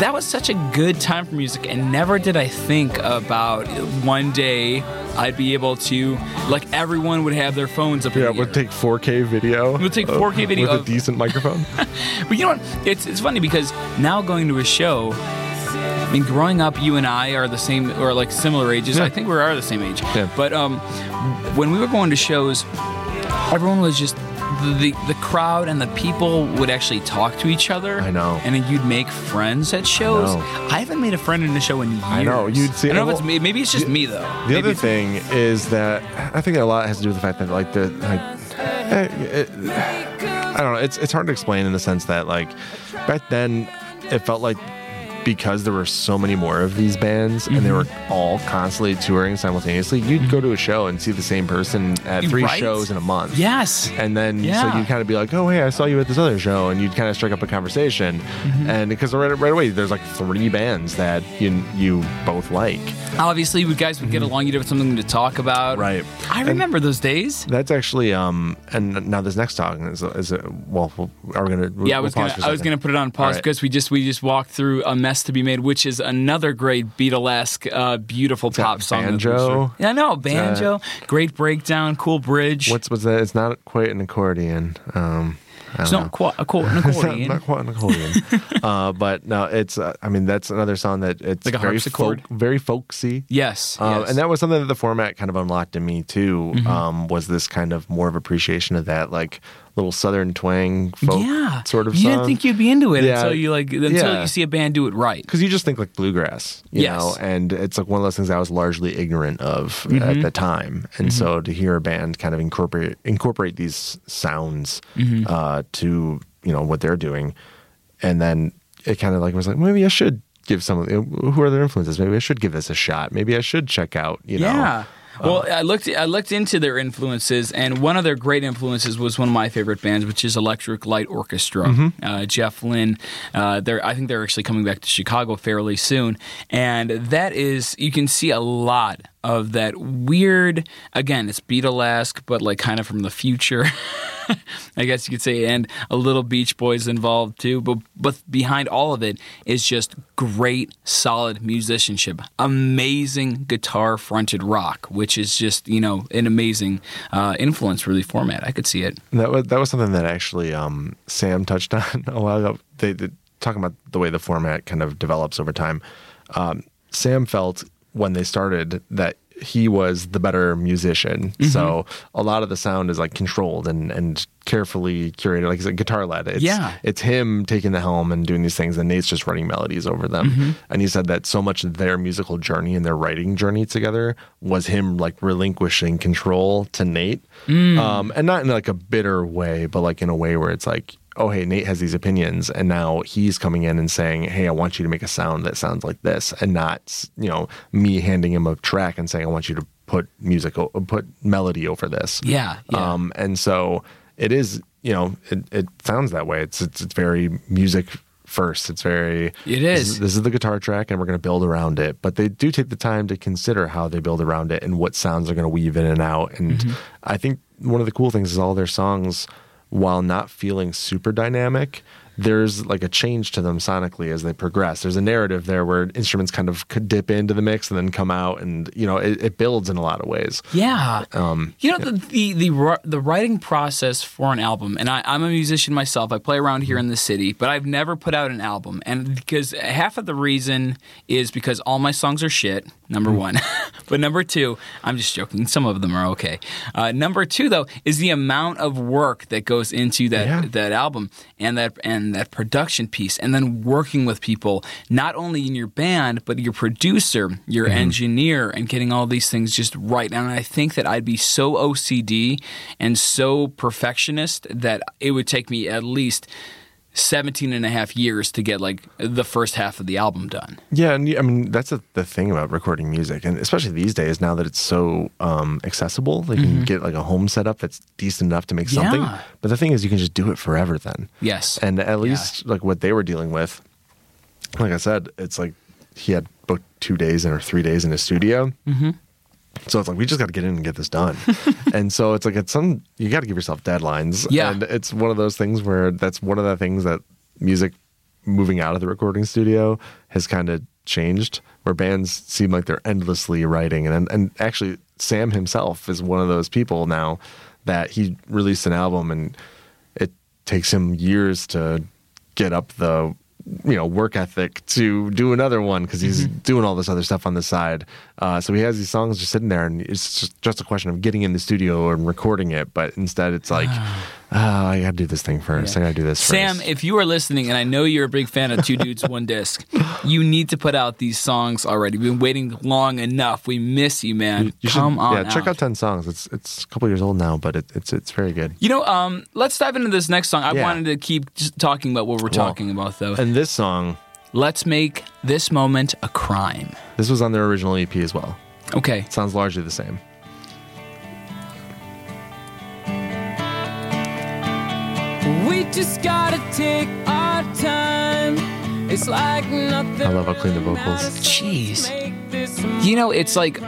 that was such a good time for music, and never did I think about one day I'd be able to like everyone would have their phones up. yeah, the we'll take 4K video. We'll take 4K video with a decent microphone. But you know what? It's it's funny because now going to a show. I mean, growing up, you and I are the same or like similar ages. Yeah. I think we are the same age. Yeah. But um, when we were going to shows, everyone was just the the crowd and the people would actually talk to each other. I know. And then you'd make friends at shows. know. I haven't made a friend in a show in years. I know. You'd see- I don't know if it's me. Maybe it's just me though. The Maybe other thing is that I think a lot has to do with the fact that like the like eh, it, I don't know. It's it's hard to explain in the sense that like back then it felt like because there were so many more of these bands and they were Mm-hmm. all constantly touring simultaneously, you'd go to a show and see the same person at three Right? shows in a month. Yes. And then Yeah. so you'd kind of be like, oh, hey, I saw you at this other show. And you'd kind of strike up a conversation. Mm-hmm. And because right, right away, there's like three bands that you, you both like. Obviously, you guys would get along. You'd have something to talk about. Mm-hmm. Right. I remember those days. That's actually um and now this next song is is it well are we gonna Yeah, I we'll was gonna for a I was gonna put it on pause right. because we just we just walked through a mess to be made, which is another great Beatlesque, uh, beautiful got pop song. banjo. Yeah, I know banjo, great breakdown, cool bridge. what's what's that? It's not quite an accordion. Um, it's know. quite a quote, an not, accordion. not quite an accordion, uh, but no, it's. Uh, I mean, that's another song that it's Like a very folk, very folksy. yes, Um, yes. And that was something that the format kind of unlocked in me too. Mm-hmm. Um, was this kind of more of appreciation of that like little southern twang folk yeah, sort of You song. didn't think you'd be into it Yeah. until you like until Yeah. you see a band do it right. because you just think like bluegrass, you Yes. know, and it's like one of those things I was largely ignorant of Mm-hmm. at the time, and so to hear a band kind of incorporate incorporate these sounds Mm-hmm. uh, to you know what they're doing, and then it kind of like was like maybe I should give some of who are their influences. Maybe I should give this a shot. Maybe I should check out. You know, Yeah. Well, I looked. I looked into their influences, and one of their great influences was one of my favorite bands, which is Electric Light Orchestra. Mm-hmm. Uh, Jeff Lynne. Uh, they're. I think they're actually coming back to Chicago fairly soon, and that is. You can see a lot of that weird. Again, it's Beatlesque, but like kind of from the future. I guess you could say, and a little Beach Boys involved too. But but behind all of it is just great, solid musicianship, amazing guitar fronted rock, which is just you know an amazing uh, influence the format. I could see it. That was that was something that actually um, Sam touched on a while ago. They, they talking about the way the format kind of develops over time. Um, Sam felt when they started that he was the better musician. Mm-hmm. So a lot of the sound is like controlled and and carefully curated, like it's guitar led. It's, Yeah. it's him taking the helm and doing these things, and Nate's just writing melodies over them. Mm-hmm. And he said that so much of their musical journey and their writing journey together was him like relinquishing control to Nate, Mm. um, and not in like a bitter way, but like in a way where it's like. Oh, hey, Nate has these opinions, and now he's coming in and saying, "Hey, I want you to make a sound that sounds like this," and not, you know, me handing him a track and saying, "I want you to put music, o- put melody over this." Yeah, yeah. Um, and so it is, you know, it, it sounds that way. It's, it's it's very music first. It's very It is. This is. is, this is the guitar track, and we're going to build around it. But they do take the time to consider how they build around it and what sounds are going to weave in and out. And Mm-hmm. I think one of the cool things is all their songs, while not feeling super dynamic. There's like a change to them sonically as they progress. There's a narrative there where instruments kind of could dip into the mix and then come out, and you know it, it builds in a lot of ways. Yeah. Um, you know the, the the the writing process for an album, and I, I'm a musician myself. I play around here in the city, but I've never put out an album, and because half of the reason is because all my songs are shit. Number one, but number two, I'm just joking. Some of them are okay. Uh, number two, though, is the amount of work that goes into that Yeah. that album and that and that production piece, and then working with people not only in your band but your producer, your mm-hmm. engineer, and getting all these things just right. And I think that I'd be so OCD and so perfectionist that it would take me at least 17 and a half years to get like the first half of the album done. Yeah, and I mean that's a, the thing about recording music, and especially these days now that it's so um, accessible, like you can get like a home setup that's decent enough to make something. Mm-hmm. Yeah. But the thing is, you can just do it forever then. Yes. And at least like what they were dealing with, like I said, it's like he had booked two days or three days in a studio. Mm-hmm. So it's like we just got to get in and get this done. and so it's like it's some you got to give yourself deadlines. Yeah. And it's one of those things where that's one of the things that music moving out of the recording studio has kind of changed where bands seem like they're endlessly writing and and actually Sam himself is one of those people now that he released an album and it takes him years to get up the you know work ethic to do another one because he's doing all this other stuff on the side. Uh, so he has these songs just sitting there and it's just, just a question of getting in the studio and recording it but instead it's like oh, i gotta do this thing first i gotta do this Sam, first. if you are listening, and I know you're a big fan of Two Dudes, One Disc, you need to put out these songs already. We've been waiting long enough. We miss you, man. You should- Come on. yeah check out 10 songs it's it's a couple years old now but it, it's it's very good You know, um, let's dive into this next song. I Yeah. wanted to keep talking about what we're talking about, though. and this song Let's make this moment a crime. this was on their original ep as well Okay. sounds largely the same just gotta take our time. It's like nothing. I love how clean the vocals. Jeez. You know, it's like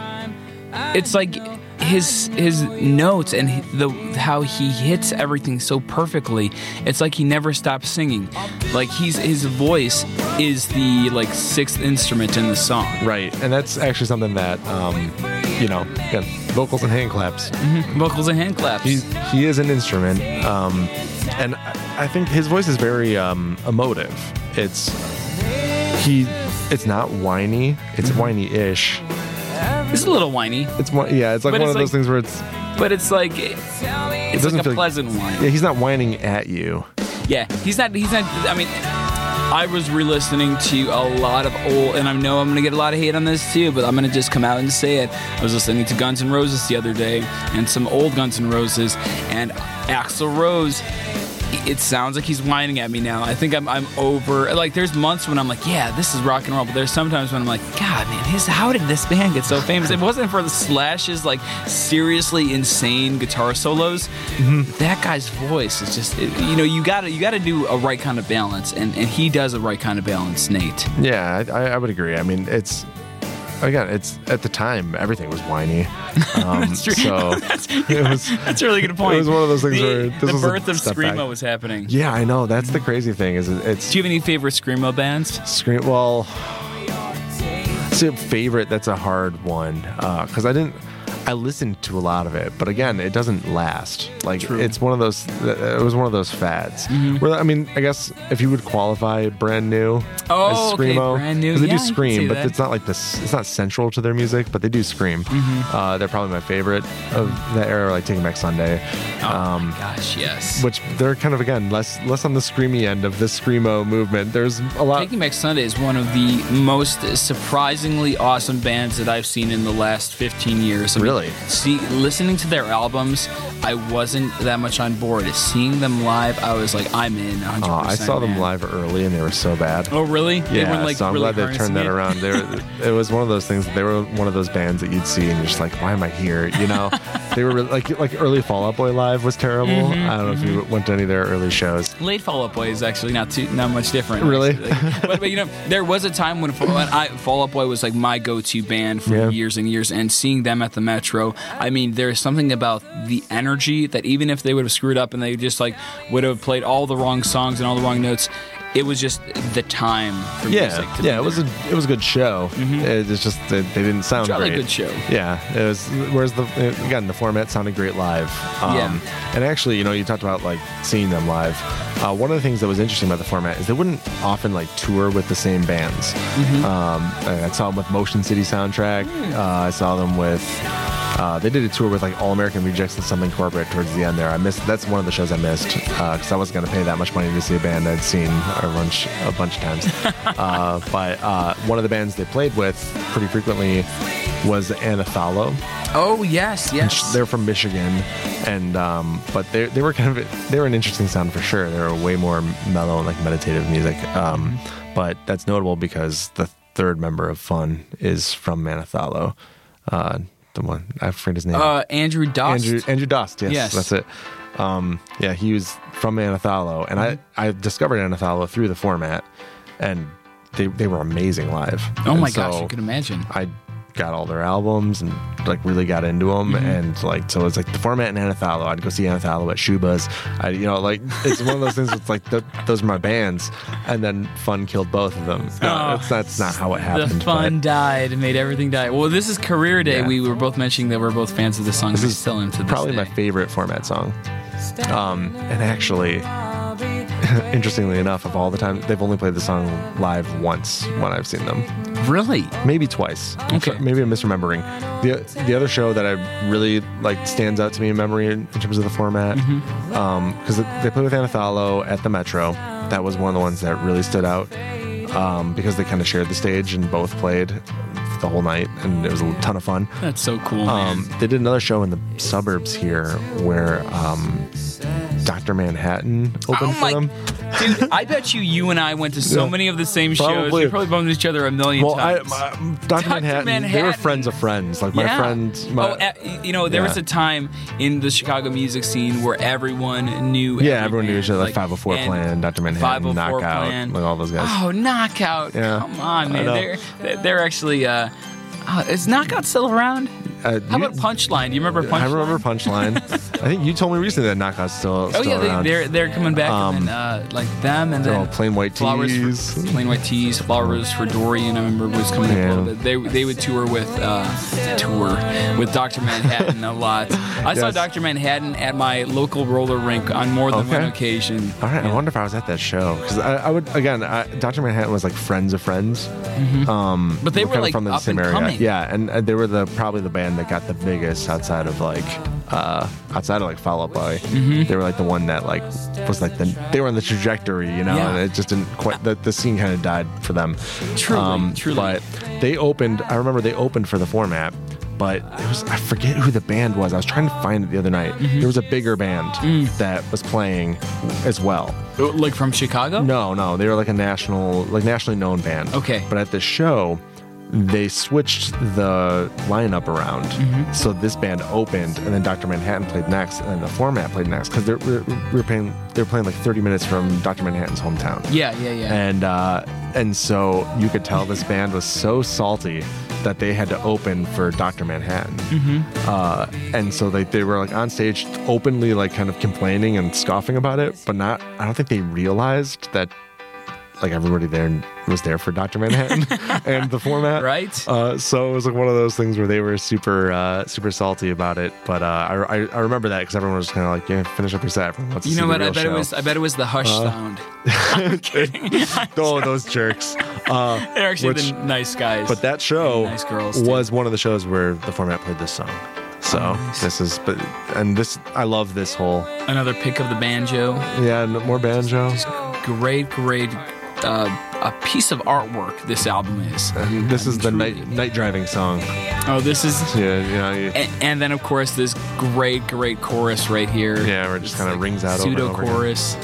it's like his his notes and the how he hits everything so perfectly. It's like he never stops singing. Like he's his voice is the like sixth instrument in the song. right and that's actually something that um you know again vocals and hand claps Vocals and hand claps. he he is an instrument um and I I think his voice is very um emotive it's he it's not whiny it's Mm-hmm. whiny-ish it's a little whiny, it's yeah it's like But one it's of those things where it's but it's like it's doesn't like a pleasant whine. yeah he's not whining at you Yeah, he's not. He's not. I mean, I was re-listening to a lot of old, and I know I'm gonna get a lot of hate on this too, but I'm gonna just come out and say it. I was listening to Guns N' Roses the other day, and some old Guns N' Roses, and Axl Rose. It sounds like he's whining at me now. I think I'm, I'm over. Like, there's months when I'm like, yeah, this is rock and roll. But there's sometimes when I'm like, God, man, his, how did this band get so famous? If it wasn't for the Slash's like seriously insane guitar solos. Mm-hmm. That guy's voice is just, it- you know, you gotta you gotta do a right kind of balance, and, and he does a right kind of balance, Nate. yeah I, I would agree i mean it's again it's at the time everything was whiny um That's true. so That's, it was that's a really good point. it was one of those things the, where the birth of step back. screamo was happening. yeah i know that's the crazy thing is it's Do you have any favorite screamo bands? Scream. Well, see, favorite. That's a hard one because I didn't. I listened to a lot of it, but again, it doesn't last. Like True. it's one of those. It was one of those fads. Mm-hmm. Where I mean, I guess if you would qualify brand new Oh, as okay, screamo, brand new. they Yeah, do scream, but that. it's not like this. It's not central to their music, but they do scream. Mm-hmm. Uh, they're probably my favorite of that era, like Taking Back Sunday. Oh my gosh, yes. Which they're kind of again less less on the screamy end of the screamo movement. There's a lot. Taking Back Sunday is one of the most surprisingly awesome bands that I've seen in the last 15 years. I mean, Really? See, listening to their albums, I wasn't that much on board. Seeing them live, I was like, I'm in 100%. Oh, I saw them live early and they were so bad. Oh, really? They Yeah, weren't, like, so I'm really glad they turned that it? around. They were, it was one of those things. They were one of those bands that you'd see and you're just like, why am I here? You know, they were really- like like early Fall Out Boy live was terrible. Mm-hmm, I don't know if you went to any of their early shows. Late Fall Out Boy is actually not too not much different. Really? actually. but, but you know, there was a time when, Fall- I, Fall Out Boy was like my go-to band for Yeah. years and years, and seeing them at the Metro, I mean, there's something about the energy that even if they would have screwed up and they just like would have played all the wrong songs and all the wrong notes, it was just the time for music. Yeah, To yeah, it was there. a it was a good show. It's just they, they didn't sound It's a really good show. Yeah, it was. Whereas the again the format sounded great live. Um, Yeah. and actually, you know, you talked about like seeing them live. Uh, one of the things that was interesting about the format is they wouldn't often like tour with the same bands. Mm-hmm. Um, I saw them with Motion City Soundtrack. Hmm. Uh, I saw them with. Uh, they did a tour with like All American Rejects and something corporate towards the end there. I missed. That's one of the shows I missed because I wasn't going to pay that much money to see a band I'd seen a bunch a bunch of times. uh, but uh, one of the bands they played with pretty frequently was Anathallo. Oh yes, yes. They're from Michigan, and um, but they they were kind of they were an interesting sound for sure. They were way more mellow and like meditative music. Um, but that's notable because the third member of Fun is from Anathallo. Uh, the one I forget his name. uh, Andrew Dost. Andrew Andrew Dust. Yes, Yes. that's it. Um, yeah, he was from Anathallo, and I I discovered Anathallo through the format, and they they were amazing live. oh And my so gosh, I can imagine. I got all their albums and like really got into them, Mm-hmm. and like so it's like the format in Anathallo. I'd go see Anathallo at Schubas. I you know like it's one of those things. It's like th those are my bands, and then Fun killed both of them. No, Oh, that's that's not how it happened. the fun but died and made everything die. Well, this is Career Day. Yeah. We were both mentioning that we're both fans of the song. This We're is still into this probably my favorite format song. Um, and actually, interestingly enough, of all the time, they've only played the song live once when I've seen them. Really? maybe twice. Okay. maybe I'm misremembering. The the other show that I really like stands out to me in memory in, in terms of the format, because they played with Anathallo at the Metro. That was one of the ones that really stood out um, because they kind of shared the stage and both played the whole night, and it was a ton of fun. That's so cool. Um, they did another show in the suburbs here where um, Dr. Manhattan opened Oh for my- them. Dude, I bet you you and I went to so Yeah. many of the same shows. We probably bumped each other a million Well, I, times. my, Dr. Manhattan, they were friends of friends. Like my yeah. friend, my, oh, uh, you know, there yeah. was a time in the Chicago music scene where everyone knew. Yeah, every everyone knew band. each other, like 504 and Plan, Dr. Manhattan, 504 Knockout, Plan. like all those guys. Oh, Knockout! Yeah, Come on, man. They're they're- they're actually. Uh, uh, is Knockout still around? Uh, How you- about Punchline? Do you remember Punchline? I remember Punchline. I think you told me recently that Knockout's still, Oh yeah, around. they, they're they're coming back Um, and then, uh, like them and then all plain white flowers tees. for Plain White T's, flowers for Dorian. I remember was coming up a little bit. They they would tour with uh, tour with Dr. Manhattan a lot. I saw Dr. Manhattan at my local roller rink on more than Okay. one occasion. All right, I wonder if I was at that show because I, I would again. I, Dr. Manhattan was like friends of friends. Um, But they we're were, like, from the up same area. coming. Yeah, and they were the probably the band that got the biggest outside of like uh, outside of like Fall Out Boy. Mm-hmm. They were like the one that like was like the they were on the trajectory, you know, Yeah. and it just didn't quite the, the scene kind of died for them. Um, Truly, truly. But they opened. I remember they opened for the format. But it was I forget who the band was. I was trying to find it the other night. Mm-hmm. There was a bigger band Mm. that was playing as well. Like from Chicago? No, no, they were like a national, like nationally known band. Okay. But at the show, they switched the lineup around. Mm-hmm. So this band opened, and then Dr. Manhattan played next, and then the format played next because we were playing. They were playing like 30 minutes from Dr. Manhattan's hometown. Yeah, yeah, yeah. And uh, and so you could tell this band was so salty that they had to open for Dr. Manhattan. Mm-hmm. Uh, and so they, they were like on stage openly like kind of complaining and scoffing about it, but not I don't think they realized that like everybody there was there for Dr. Manhattan and the format. Right. Uh, so it was like one of those things where they were super uh, super salty about it. But uh, I, I, remember that because everyone was kind of like, yeah, finish up your set. Everyone wants to you know what? I bet it was. I bet it was the hush Uh, sound. Oh, those jerks. Uh, They're actually which- the nice guys. But that show Nice girls, too. was one of the shows where the format played this song. So Oh, nice. this is, but and this I love this whole Another pick of the banjo. yeah more banjo. Great, great. Uh, a piece of artwork. This album is. And this is the night night driving song. Oh, this is. Yeah, know, you- And, and then of course this great, great chorus right here. yeah, where it just kind of rings out over Pseudo over chorus.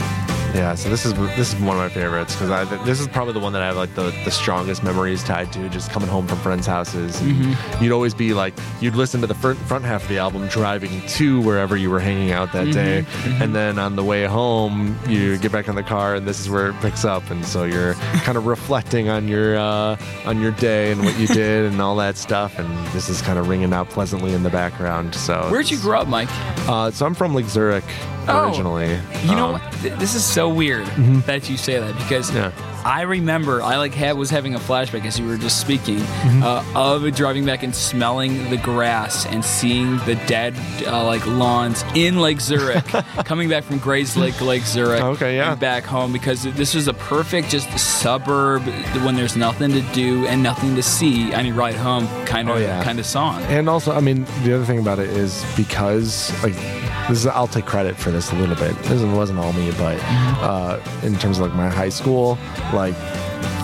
Yeah, so this is this is one of my favorites because I this is probably the one that I have like the, the strongest memories tied to just coming home from friends' houses. Mm-hmm. You'd always be like you'd listen to the front front half of the album driving to wherever you were hanging out that day, Mm-hmm. and then on the way home you get back in the car and this is where it picks up, and so you're kind of reflecting on your uh, on your day and what you did and all that stuff, and this is kind of ringing out pleasantly in the background. So Where'd you grow up, Mike? Uh, so I'm from Lake Zurich Oh, originally. You know Um? Th- This is so weird that you say that because Yeah. I remember I like had, was having a flashback as you were just speaking Mm-hmm. uh, of driving back and smelling the grass and seeing the dead uh, like lawns in Lake Zurich, coming back from Grayslake, Lake Zurich, Okay, yeah. back home because this was a perfect just suburb when there's nothing to do and nothing to see on your ride home kind of Oh, yeah. kind of song. And also, I mean, the other thing about it is because, like, this is I'll take credit for this a little bit. This wasn't all me, but uh, in terms of like my high school, like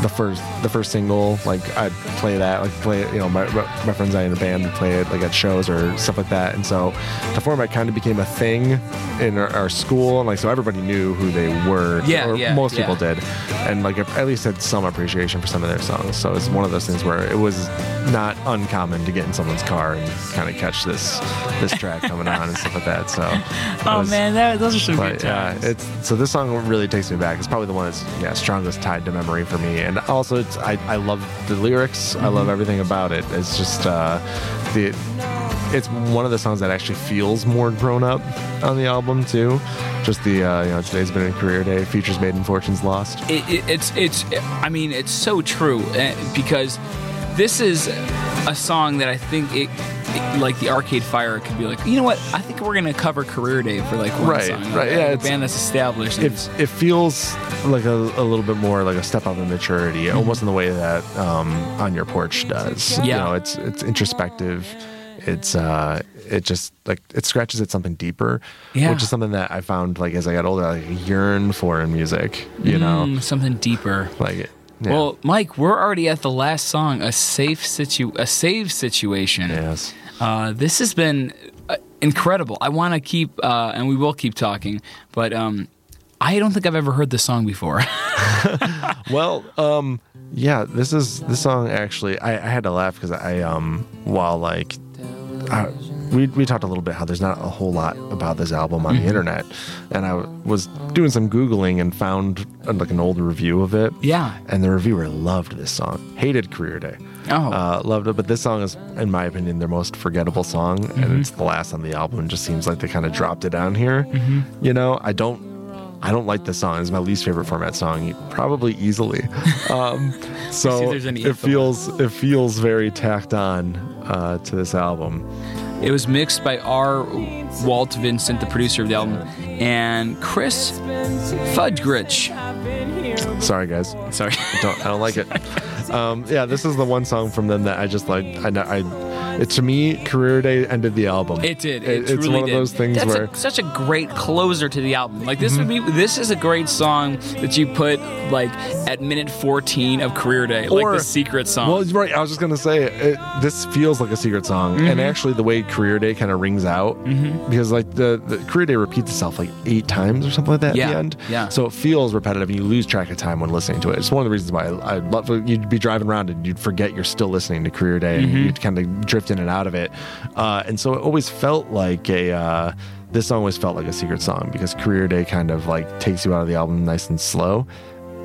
the first the first single. Like I'd play that, like play it. You know, my my friends and I in the band would play it like at shows or stuff like that. And so the format kind of became a thing in our, our school, and like so everybody knew who they were. Yeah, or yeah, most yeah. people did, and like at least had some appreciation for some of their songs. So it's one of those things where it was not uncommon to get in someone's car and kind of catch this this track coming on and stuff like that. So Oh was- man, that, those are some good but yeah, it's so this song really takes me back. It's probably the one that's yeah strongest tied to memory for me, and also it's I, I love the lyrics. I Mm-hmm. love everything about it. It's just uh, the it's one of the songs that actually feels more grown up on the album too. Just the uh, you know today's been a career day. Features made and fortunes lost. it, it, it's it's I mean it's so true eh, because this is a song that I think it, it- like the Arcade Fire could be like you know what I think we're gonna cover Career Day for like one Right, song right, A- yeah, a band that's established It, it feels like a, a little bit more like a step up in maturity, almost in the way that um, on your porch does. You Yeah. know, it's it's introspective. It's uh, it just like it scratches at something deeper, Yeah. which is something that I found like as I got older, like I yearn for in music. You know, Mm, something deeper. like it. Yeah. Well, Mike, we're already at the last song, a safe situ, a save situation. yes. Uh, this has been uh, incredible. I want to keep, uh, and we will keep talking, but um, I don't think I've ever heard this song before. Well, um, yeah, this is this song actually. I, I had to laugh because I um while like uh, we we talked a little bit how there's not a whole lot about this album on Mm-hmm. the internet, and I was doing some googling and found uh, like an old review of it. Yeah. and the reviewer loved this song, hated Career Day. Oh. uh, loved it, but this song is, in my opinion, their most forgettable song, Mm-hmm. and it's the last on the album. It just seems like they kind of dropped it down here. Mm-hmm. You know, I don't. I don't like this song. It's my least favorite format song, probably easily. Um, so if there's any it feels it feels very tacked on uh, to this album. It was mixed by R. Walt Vincent, the producer of the album, and Chris Fudurich. Sorry, guys. Sorry. I don't I don't like it. Um, yeah, this is the one song from them that I just like. I, I it, to me, Career Day ended the album. It did. It, it's truly one of those things That's where a, such a great closer to the album. Like this would be. This is a great song that you put like at minute fourteen of Career Day, like the secret song. Well, right. I was just gonna say it, this feels like a secret song, Mm-hmm. and actually the way Career Day kind of rings out, because like the, the Career Day repeats itself like eight times or something like that at Yeah, the end. yeah. So it feels repetitive, and you lose track of time when listening to it. It's one of the reasons why I, I love. You'd be driving around and you'd forget you're still listening to Career Day, Mm-hmm. and you'd kind of drift in and out of it. Uh, and so it always felt like a. Uh, this song always felt like a secret song because Career Day kind of like takes you out of the album nice and slow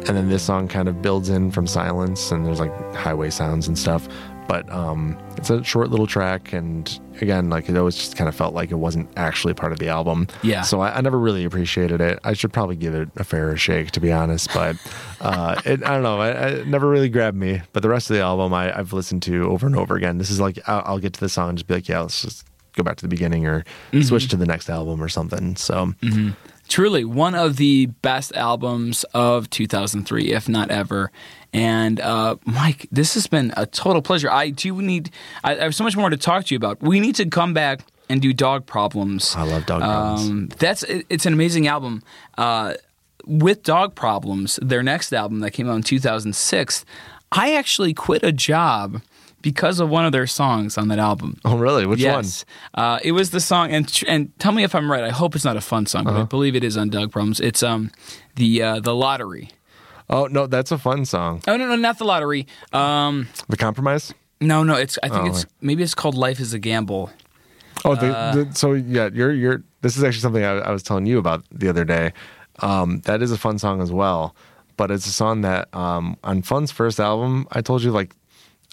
and then this song kind of builds in from silence and there's like highway sounds and stuff but um it's a short little track and again like it always just kind of felt like it wasn't actually part of the album. Yeah. so i, I never really appreciated it. I should probably give it a fair shake to be honest but uh it, i don't know it, it never really grabbed me. But the rest of the album I, i've listened to over and over again. This is like i'll, I'll get to the song and just be like yeah let's just go back to the beginning or switch to the next album or something. So Truly, one of the best albums of 2003, if not ever. And uh, Mike, this has been a total pleasure. I do need. I, I have so much more to talk to you about. We need to come back and do Dog Problems. I love Dog Problems. Um, that's it, it's an amazing album. Uh, with Dog Problems, their next album that came out in 2006, I actually quit a job because of one of their songs on that album. oh really which one Yes, uh, it was the song, and tr- and tell me if I'm right. I hope it's not a fun song, but Uh-huh. I believe it is on Dog Problems. It's um the uh, the lottery. oh no that's a fun song Oh no no not the lottery. Um the compromise no no it's I think Oh, it's right. maybe it's called Life is a Gamble. Oh, the, Uh, the, so yeah, you're you're. This is actually something I, I was telling you about the other day. Um, that is a fun song as well, but it's a song that um, on Fun's first album, I told you like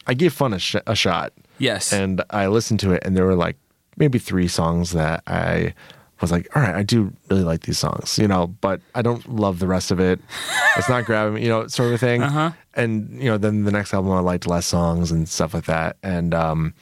I gave Fun a, sh- a shot, Yes. and I listened to it, and there were like maybe three songs that I was like, all right, I do really like these songs, you know, but I don't love the rest of it. It's not grabbing me, you know, sort of thing. Uh-huh. And you know, then the next album I liked less songs and stuff like that. And um,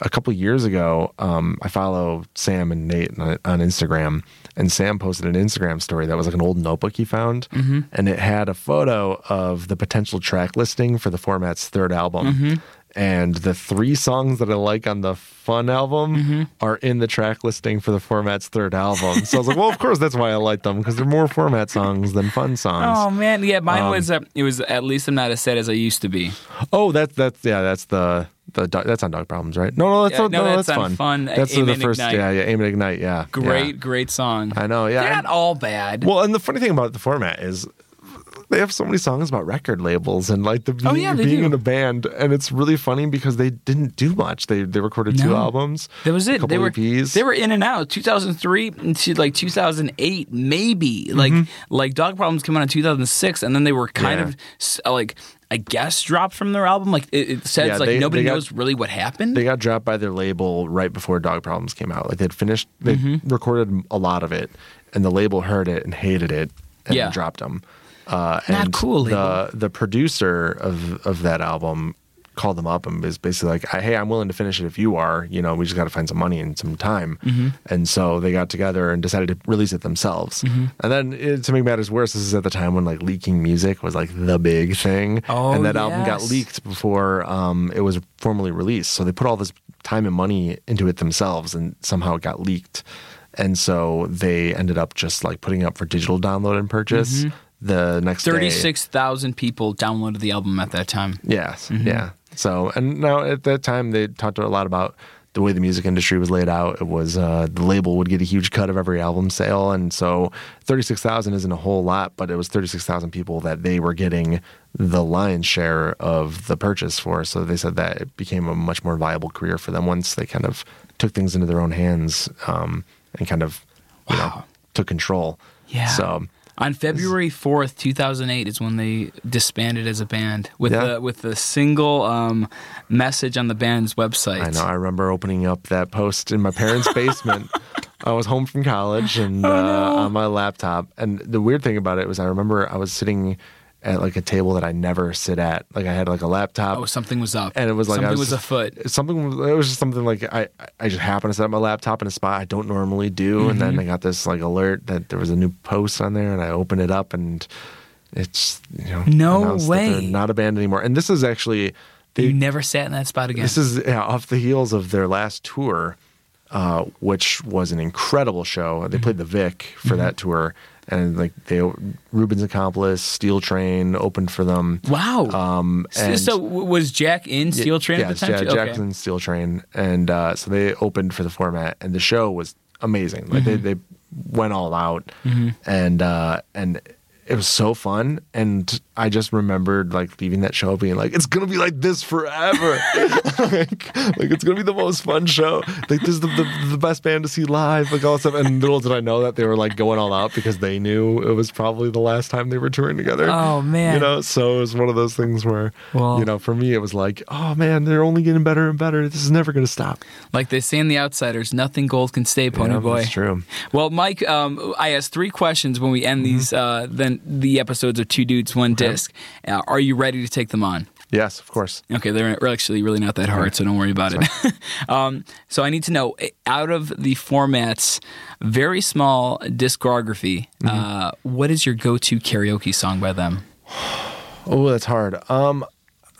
a couple years ago, um, I follow Sam and Nate on, on Instagram, and Sam posted an Instagram story that was like an old notebook he found, and it had a photo of the potential track listing for the format's third album. And the three songs that I like on the Fun album Mm-hmm. are in the track listing for the Format's third album. So I was like, well, of course that's why I like them because they're more Format songs than Fun songs. Oh man, yeah, mine Um, was uh, it was at least I'm not as sad as I used to be. Oh, that's that's yeah, that's the the that's on Dog Problems, right? No, no, that's Yeah, not, no, no, that's that's fun. Fun, That's Aim the first, Ignite. yeah, yeah, Aim and Ignite, yeah, Great, yeah. great song. I know, yeah. They're not all bad. well, and the funny thing about the format is they have so many songs about record labels and like the Oh, being, yeah, being in a band, and it's really funny because they didn't do much. They they recorded two albums. That was it. They were EPs. they were in and out. 2003 to like 2008, maybe. Mm-hmm. Like like Dog Problems came out in 2006, and then they were kind Yeah. of like I guess dropped from their album. Like it, it says Yeah, like they- nobody they got- knows really what happened. They got dropped by their label right before Dog Problems came out. Like they'd finished, they Mm-hmm. recorded a lot of it, and the label heard it and hated it, and Yeah. dropped them. Uh, Not and cool, The the producer of of that album called them up and was basically like, "Hey, I'm willing to finish it if you are. You know, we just got to find some money and some time." Mm-hmm. And so they got together and decided to release it themselves. Mm-hmm. And then it, to make matters worse, this is at the time when like leaking music was like the big thing, Oh, and that album got leaked before um, it was formally released. So they put all this time and money into it themselves, and somehow it got leaked. And so they ended up just like putting it up for digital download and purchase the next 36,000 people downloaded the album at that time. Yes, Mm-hmm. yeah. So and now at that time they talked a lot about the way the music industry was laid out. It was uh, the label would get a huge cut of every album sale, and so thirty six thousand isn't a whole lot, but it was thirty six thousand people that they were getting the lion's share of the purchase for. So they said that it became a much more viable career for them once they kind of took things into their own hands um, and kind of you know took control. Yeah. So On February fourth, two thousand eight, is when they disbanded as a band with Yeah. the with the single um, message on the band's website. I know. I remember opening up that post in my parents' basement. I was home from college Oh, and uh, on my laptop. And the weird thing about it was, I remember I was sitting at like a table that I never sit at. Like I had like a laptop. Oh, something was up, and it was like something I was, afoot. Something it was just something like I I just happened to set up my laptop in a spot I don't normally do, and Mm-hmm. then I got this like alert that there was a new post on there, and I opened it up, and it's you know No announced that they're way. not a band anymore. And this is actually they You never sat in that spot again. this is yeah, off the heels of their last tour, uh, which was an incredible show. They played the Vic for that tour, and like they Reubens Accomplice, Steel Train opened for them. wow. Um, so, and so was Jack in Steel Train yeah, at the time? yeah, too? Okay. Jackson Steel Train, and uh, so they opened for the format, and the show was amazing. Like Mm-hmm. they they went all out, and uh, and it was so fun. And I just remembered like leaving that show being like, it's gonna be like this forever. like, like, it's gonna be the most fun show. Like this is the, the the best band to see live. Like all stuff. And little did I know that they were like going all out because they knew it was probably the last time they were touring together. Oh, man. you know. So it was one of those things where Well- you know for me it was like, oh man, they're only getting better and better. This is never gonna stop. Like they say in The Outsiders, nothing gold can stay, Pony Yeah, Boy. that's true. Well, Mike, um, I asked three questions when we end Mm-hmm. these, uh, then the episodes of Two Dudes, One Disc. Uh, are you ready to take them on? Yes, of course. Okay, they're actually really not that hard, so don't worry about it. um, so I need to know, eh, out of the format's very small discography, Mm-hmm. uh, what is your go-to karaoke song by them? Oh, that's hard. Um,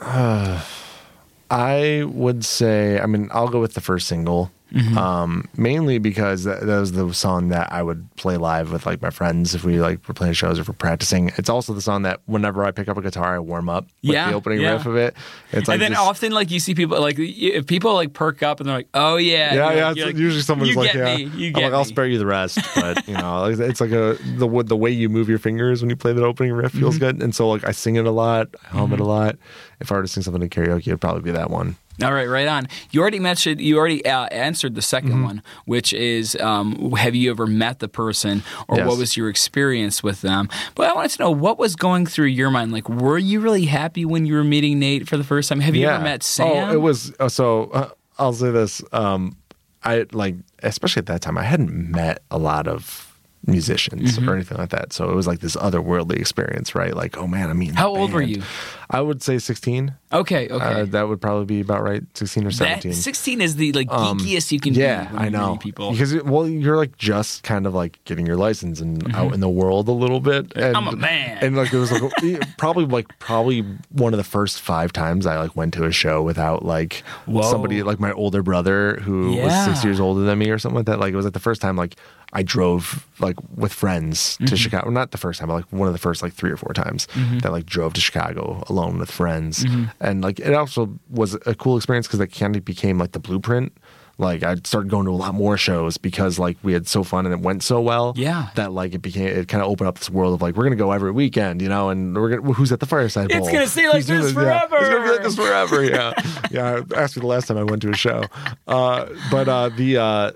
I would say, I mean, I'll go with the first single. Mm-hmm. Um, mainly because that, that was the song that I would play live with like my friends if we like were playing shows or if we're practicing. It's also the song that whenever I pick up a guitar, I warm up with Yeah, the opening yeah. riff of it. It's like and then often, like you see people, like if people like perk up and they're like, "Oh yeah, yeah, yeah. like- usually someone's like, yeah. me, you I'm like, I'll spare you the rest, but you know, it's like a the the way you move your fingers when you play that opening riff feels Mm-hmm. good, and so like I sing it a lot, I hum it a lot. If I were to sing something in karaoke, it'd probably be that one. All right, right on. You already mentioned, you already uh, answered the 2nd Mm-hmm. one, which is um, have you ever met the person or Yes. what was your experience with them? But I wanted to know what was going through your mind. Like, were you really happy when you were meeting Nate for the first time? Have you ever met Sam? Oh, it was uh, so. Uh, I'll say this. Um, I like, especially at that time, I hadn't met a lot of musicians Mm-hmm. or anything like that. So it was like this otherworldly experience, right? Like, oh man, I mean, How old were you? I would say 16. Okay, okay. Uh, that would probably be about right, 16 or that 17. 16 is the like Um, geekiest you can yeah. I know. people. Because well, you're like just kind of like getting your license and out in the world a little bit. And, Mm-hmm. I'm a man. And like it was like probably like probably one of the first five times I like went to a show without like Whoa. somebody like my older brother who was six years older than me or something like that. Like it was like the first time like I drove like with friends Mm-hmm. to Chicago. Not the first time, but like one of the first like three or four times Mm-hmm. that like drove to Chicago alone with friends. And like it also was a cool experience because that kind of became like the blueprint. Like I started going to a lot more shows because like we had so fun and it went so well. Yeah. That like it became it kind of opened up this world of like we're gonna go every weekend, you know, and we're gonna who's at the fireside It's gonna stay like Who's this Yeah, it's gonna be like this forever. Yeah, yeah. Asked me the last time I went to a show, uh, but uh, the uh,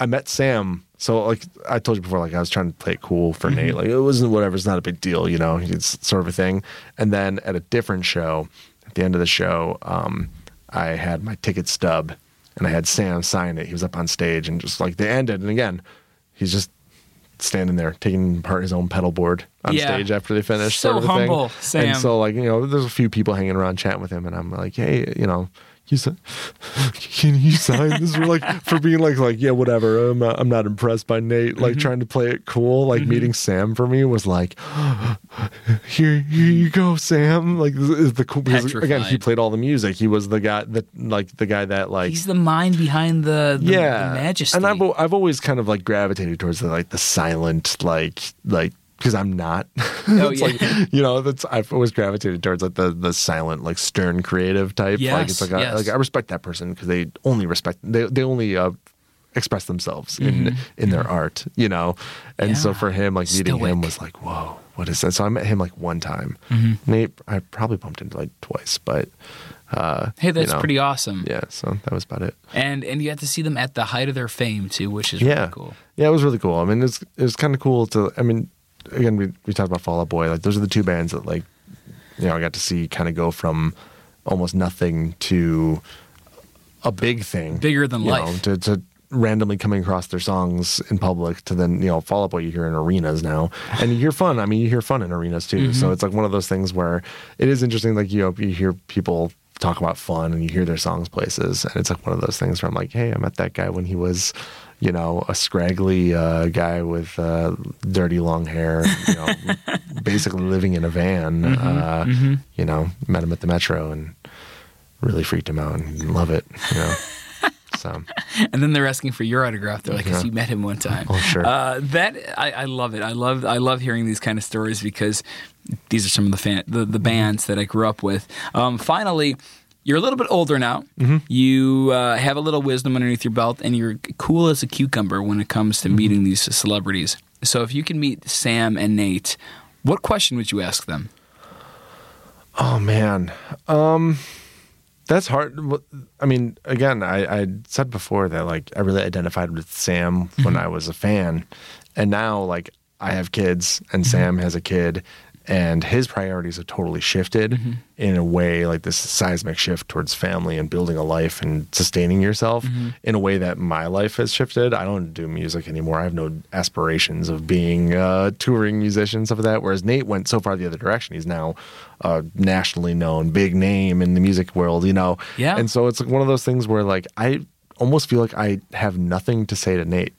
I met Sam. So like I told you before, like I was trying to play it cool for Nate. Like it wasn't whatever. It's not a big deal, you know. It's sort of a thing. And then at a different show, at the end of the show, um, I had my ticket stub, and I had Sam sign it. He was up on stage, and just like they ended, and again, he's just standing there taking apart his own pedal board on Yeah. stage after they finished. So sort of a thing. humble, Sam. And so like you know, there's a few people hanging around chatting with him, and I'm like, hey, you know, you si- can you sign this? We're like for being like like yeah, whatever. I'm not, I'm not impressed by Nate. Like Mm-hmm. trying to play it cool. Like meeting Sam for me was like, here here you go, Sam. Like this is the cool because again he played all the music. He was the guy that like the guy that like He's the mind behind the, the, yeah the majesty. and I've I've always kind of like gravitated towards the like the silent like like because I'm not. Oh, It's yeah. like you know that's I've always gravitated towards like the the silent like stern creative type. like it's like I, yes. like I respect that person because they only respect they they only uh, express themselves in in their art. You know, and so Mm-hmm. For him like meeting him was like whoa what is that? So I met him like one time. Mm-hmm. Nate I probably bumped into like twice, but. Uh, hey, you that's know, pretty awesome. Yeah, so that was about it. And and you had to see them at the height of their fame too, which is yeah. really cool. Yeah, it was really cool. I mean, it's it was kind of cool to. I mean, again, we we talked about Fall Out Boy. Like those are the two bands that like, you know, I got to see kind of go from almost nothing to a big thing, Bigger than you life. know, to to randomly coming across their songs in public to then you know Fall Out Boy you hear in arenas now, and you hear fun. I mean, you hear fun in arenas too. Mm-hmm. So it's like one of those things where it is interesting. Like you know, you hear people talk about fun and you hear their songs places and it's like one of those things where I'm like hey I met that guy when he was you know a scraggly uh, guy with uh, dirty long hair you know basically living in a van uh, you know met him at the metro and really freaked him out and love it you know so And then they're asking for your autograph. They're like, "Cause Yeah. you met him one time." Oh, sure. Uh, that I, I love it. I love I love hearing these kind of stories because these are some of the fan the, the bands that I grew up with. Um, finally, you're a little bit older now. Mm-hmm. You uh, have a little wisdom underneath your belt, and you're cool as a cucumber when it comes Mm-hmm. to meeting these celebrities. So, if you can meet Sam and Nate, what question would you ask them? Oh man, um, that's hard. I mean, again, I, I said before that like I really identified with Sam when I was a fan, and now like I have kids and Sam has a kid, and his priorities have totally shifted mm-hmm. in a way like this seismic shift towards family and building a life and sustaining yourself mm-hmm. in a way that my life has shifted. I don't do music anymore. I have no aspirations of being a touring musician, stuff like that. Whereas Nate went so far the other direction. He's now a nationally known, big name in the music world, you know? Yeah. And so it's like one of those things where like I almost feel like I have nothing to say to Nate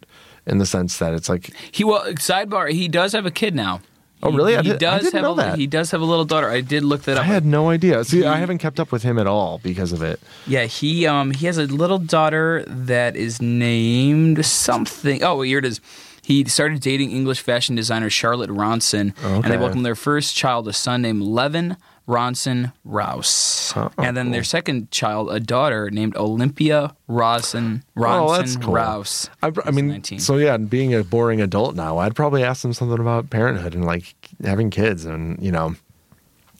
in the sense that it's like He well, sidebar. He does have a kid now. Oh, really? I He, did- does didn't have know a, that. He does have a little daughter. I did look that up. I had no idea. See, I haven't kept up with him at all because of it. Yeah, he um he has a little daughter that is named something. Oh, here it is. He started dating English fashion designer Charlotte Ronson, and they welcomed their first child, a son named Levin Ronson Ruess. Oh, and then their second child, a daughter named Olympia Ronson Oh, that's Ronson cool. Ruess. I, I mean, 19. so yeah, being a boring adult now, I'd probably ask them something about parenthood and like having kids. And, you know,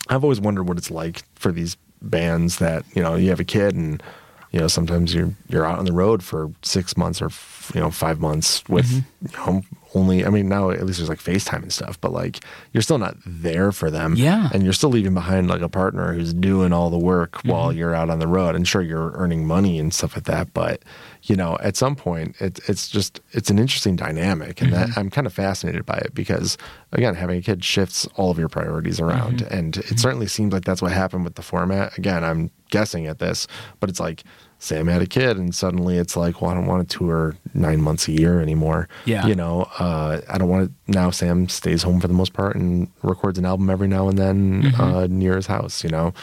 I've always wondered what it's like for these bands that, you know, you have a kid and, you know, sometimes you're, you're out on the road for six months or, you know, five months with, Mm-hmm. you know, only. I mean, now at least there's like FaceTime and stuff, but like you're still not there for them. Yeah. and you're still leaving behind like a partner who's doing all the work mm-hmm. while you're out on the road. And sure, you're earning money and stuff like that, but you know, at some point, it's it's just it's an interesting dynamic, and that mm-hmm. I'm kind of fascinated by it because again, having a kid shifts all of your priorities around, mm-hmm. and it certainly seems like that's what happened with the format. Again, I'm guessing at this, but it's like. Sam had a kid, and suddenly it's like, well, I don't want to tour nine months a year anymore. Yeah. you know, uh, I don't want to. Now Sam stays home for the most part and records an album every now and then uh, near his house. You know,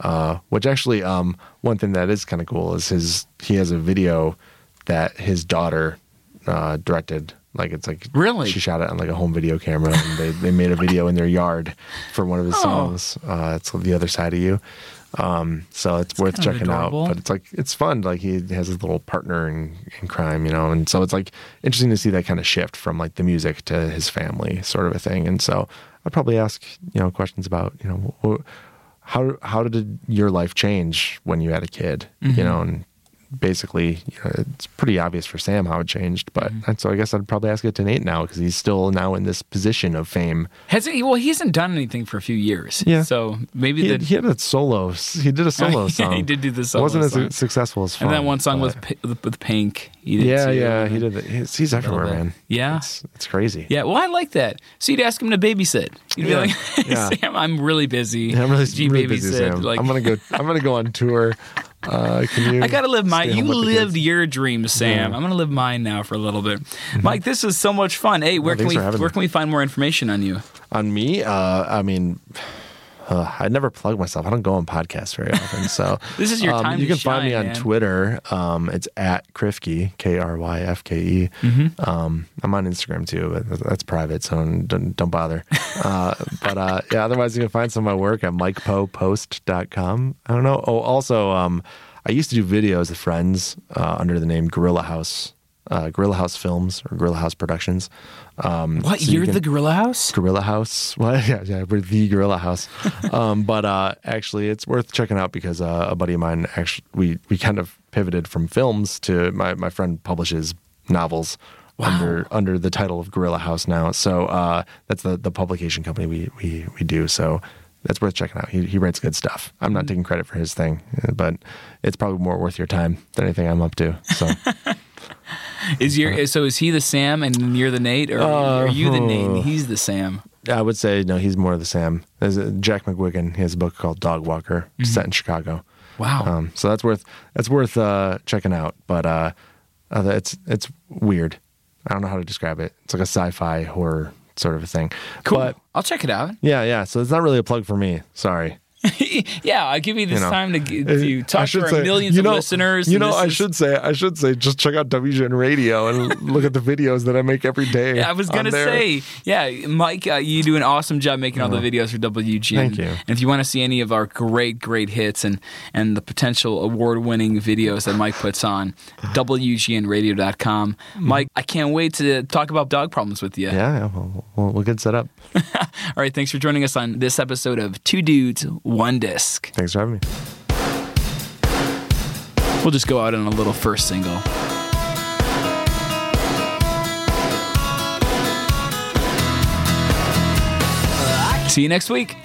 uh, which actually, um, one thing that is kind of cool is his. He has a video that his daughter uh, directed. Like it's like Really? she shot it on like a home video camera, and they they made a video in their yard for one of his Oh. songs. Uh, it's the other side of you. Um, so it's worth kind of checking out. But it's like it's fun. Like he has his little partner in, in crime, you know, and so it's like interesting to see that kind of shift from like the music to his family, sort of a thing. And so I'd probably ask you know questions about you know how how did your life change when you had a kid, Mm-hmm. you know, and basically you know, it's pretty obvious for Sam how it changed. But Mm-hmm. and so I guess I'd probably ask it to Nate now because he's still now in this position of fame. Hasn't he? Well, he hasn't done anything for a few years. Yeah. So maybe He, the he had a solo. He did a solo song. he did do the It solo wasn't as successful as. and that one song but- with with, Pink. He did Yeah, too. yeah, he did. That. He's, he's everywhere, man. Yeah. it's, it's crazy. Yeah, well, I like that. So you'd ask him to babysit. You'd Yeah, be like, yeah. Sam, I'm really busy. Yeah, I'm really, you really busy. Sam. Like, I'm gonna go. I'm gonna go on tour. Uh, can you? I gotta live my. You lived your dream, Sam. Yeah. Mm-hmm. I'm gonna live mine now for a little bit. Mike, this is so much fun. Hey, where can we where me. can we find more information on you? on me. Uh, I mean. Uh, I never plug myself. I don't go on podcasts very often. So This is your um, time You to can find me on man. Twitter. Um, it's at Kryfke, K R Y F K E. Mm-hmm. Um, I'm on Instagram too, but that's private, so don't, don't bother. Uh, but uh, yeah, otherwise you can find some of my work at MikePoPost.com. I don't know. Oh, also, um, I used to do videos with friends uh, under the name Gorilla House, uh, Gorilla House Films or Gorilla House Productions. Um, What? so you You're can- the Gorilla House? Gorilla House. Well, yeah, yeah, we're the Gorilla House. um, but uh, actually, it's worth checking out because uh, a buddy of mine actually we we kind of pivoted from films to my my friend publishes novels under under the title of Gorilla House now. So uh, that's the the publication company we we we do. So. That's worth checking out. He, he writes good stuff. I'm not taking credit for his thing, uh, but it's probably more worth your time than anything I'm up to. So Is your so is he the Sam and you're the Nate, or are you the Nate and he's the Sam? I would say no. He's more of the Sam. There's a, Jack McGuigan. He has a book called Dog Walker, set in Chicago. Wow. Um, so that's worth that's worth uh, checking out. But uh, uh, it's it's weird. I don't know how to describe it. It's like a sci-fi horror sort of a thing. cool. But I'll check it out. yeah, yeah. So it's not really a plug for me. Sorry. yeah, I'll give you this You know, time to, Uh, to talk to our say- millions you of listeners. You know, I is- should say I should say just check out WGN Radio and look at the videos that I make every day. Yeah, I was gonna say, yeah, Mike, uh, you do an awesome job making all the videos for WGN. Thank you. And if you want to see any of our great, great hits and and the potential award-winning videos that Mike puts on, WGNRadio.com. Mm-hmm. Mike, I can't wait to talk about dog problems with you. Yeah, yeah well, we'll, we'll get set up. All right, thanks for joining us on this episode of Two Dudes, One Disc. Thanks for having me. We'll just go out on a little first single. See you next week.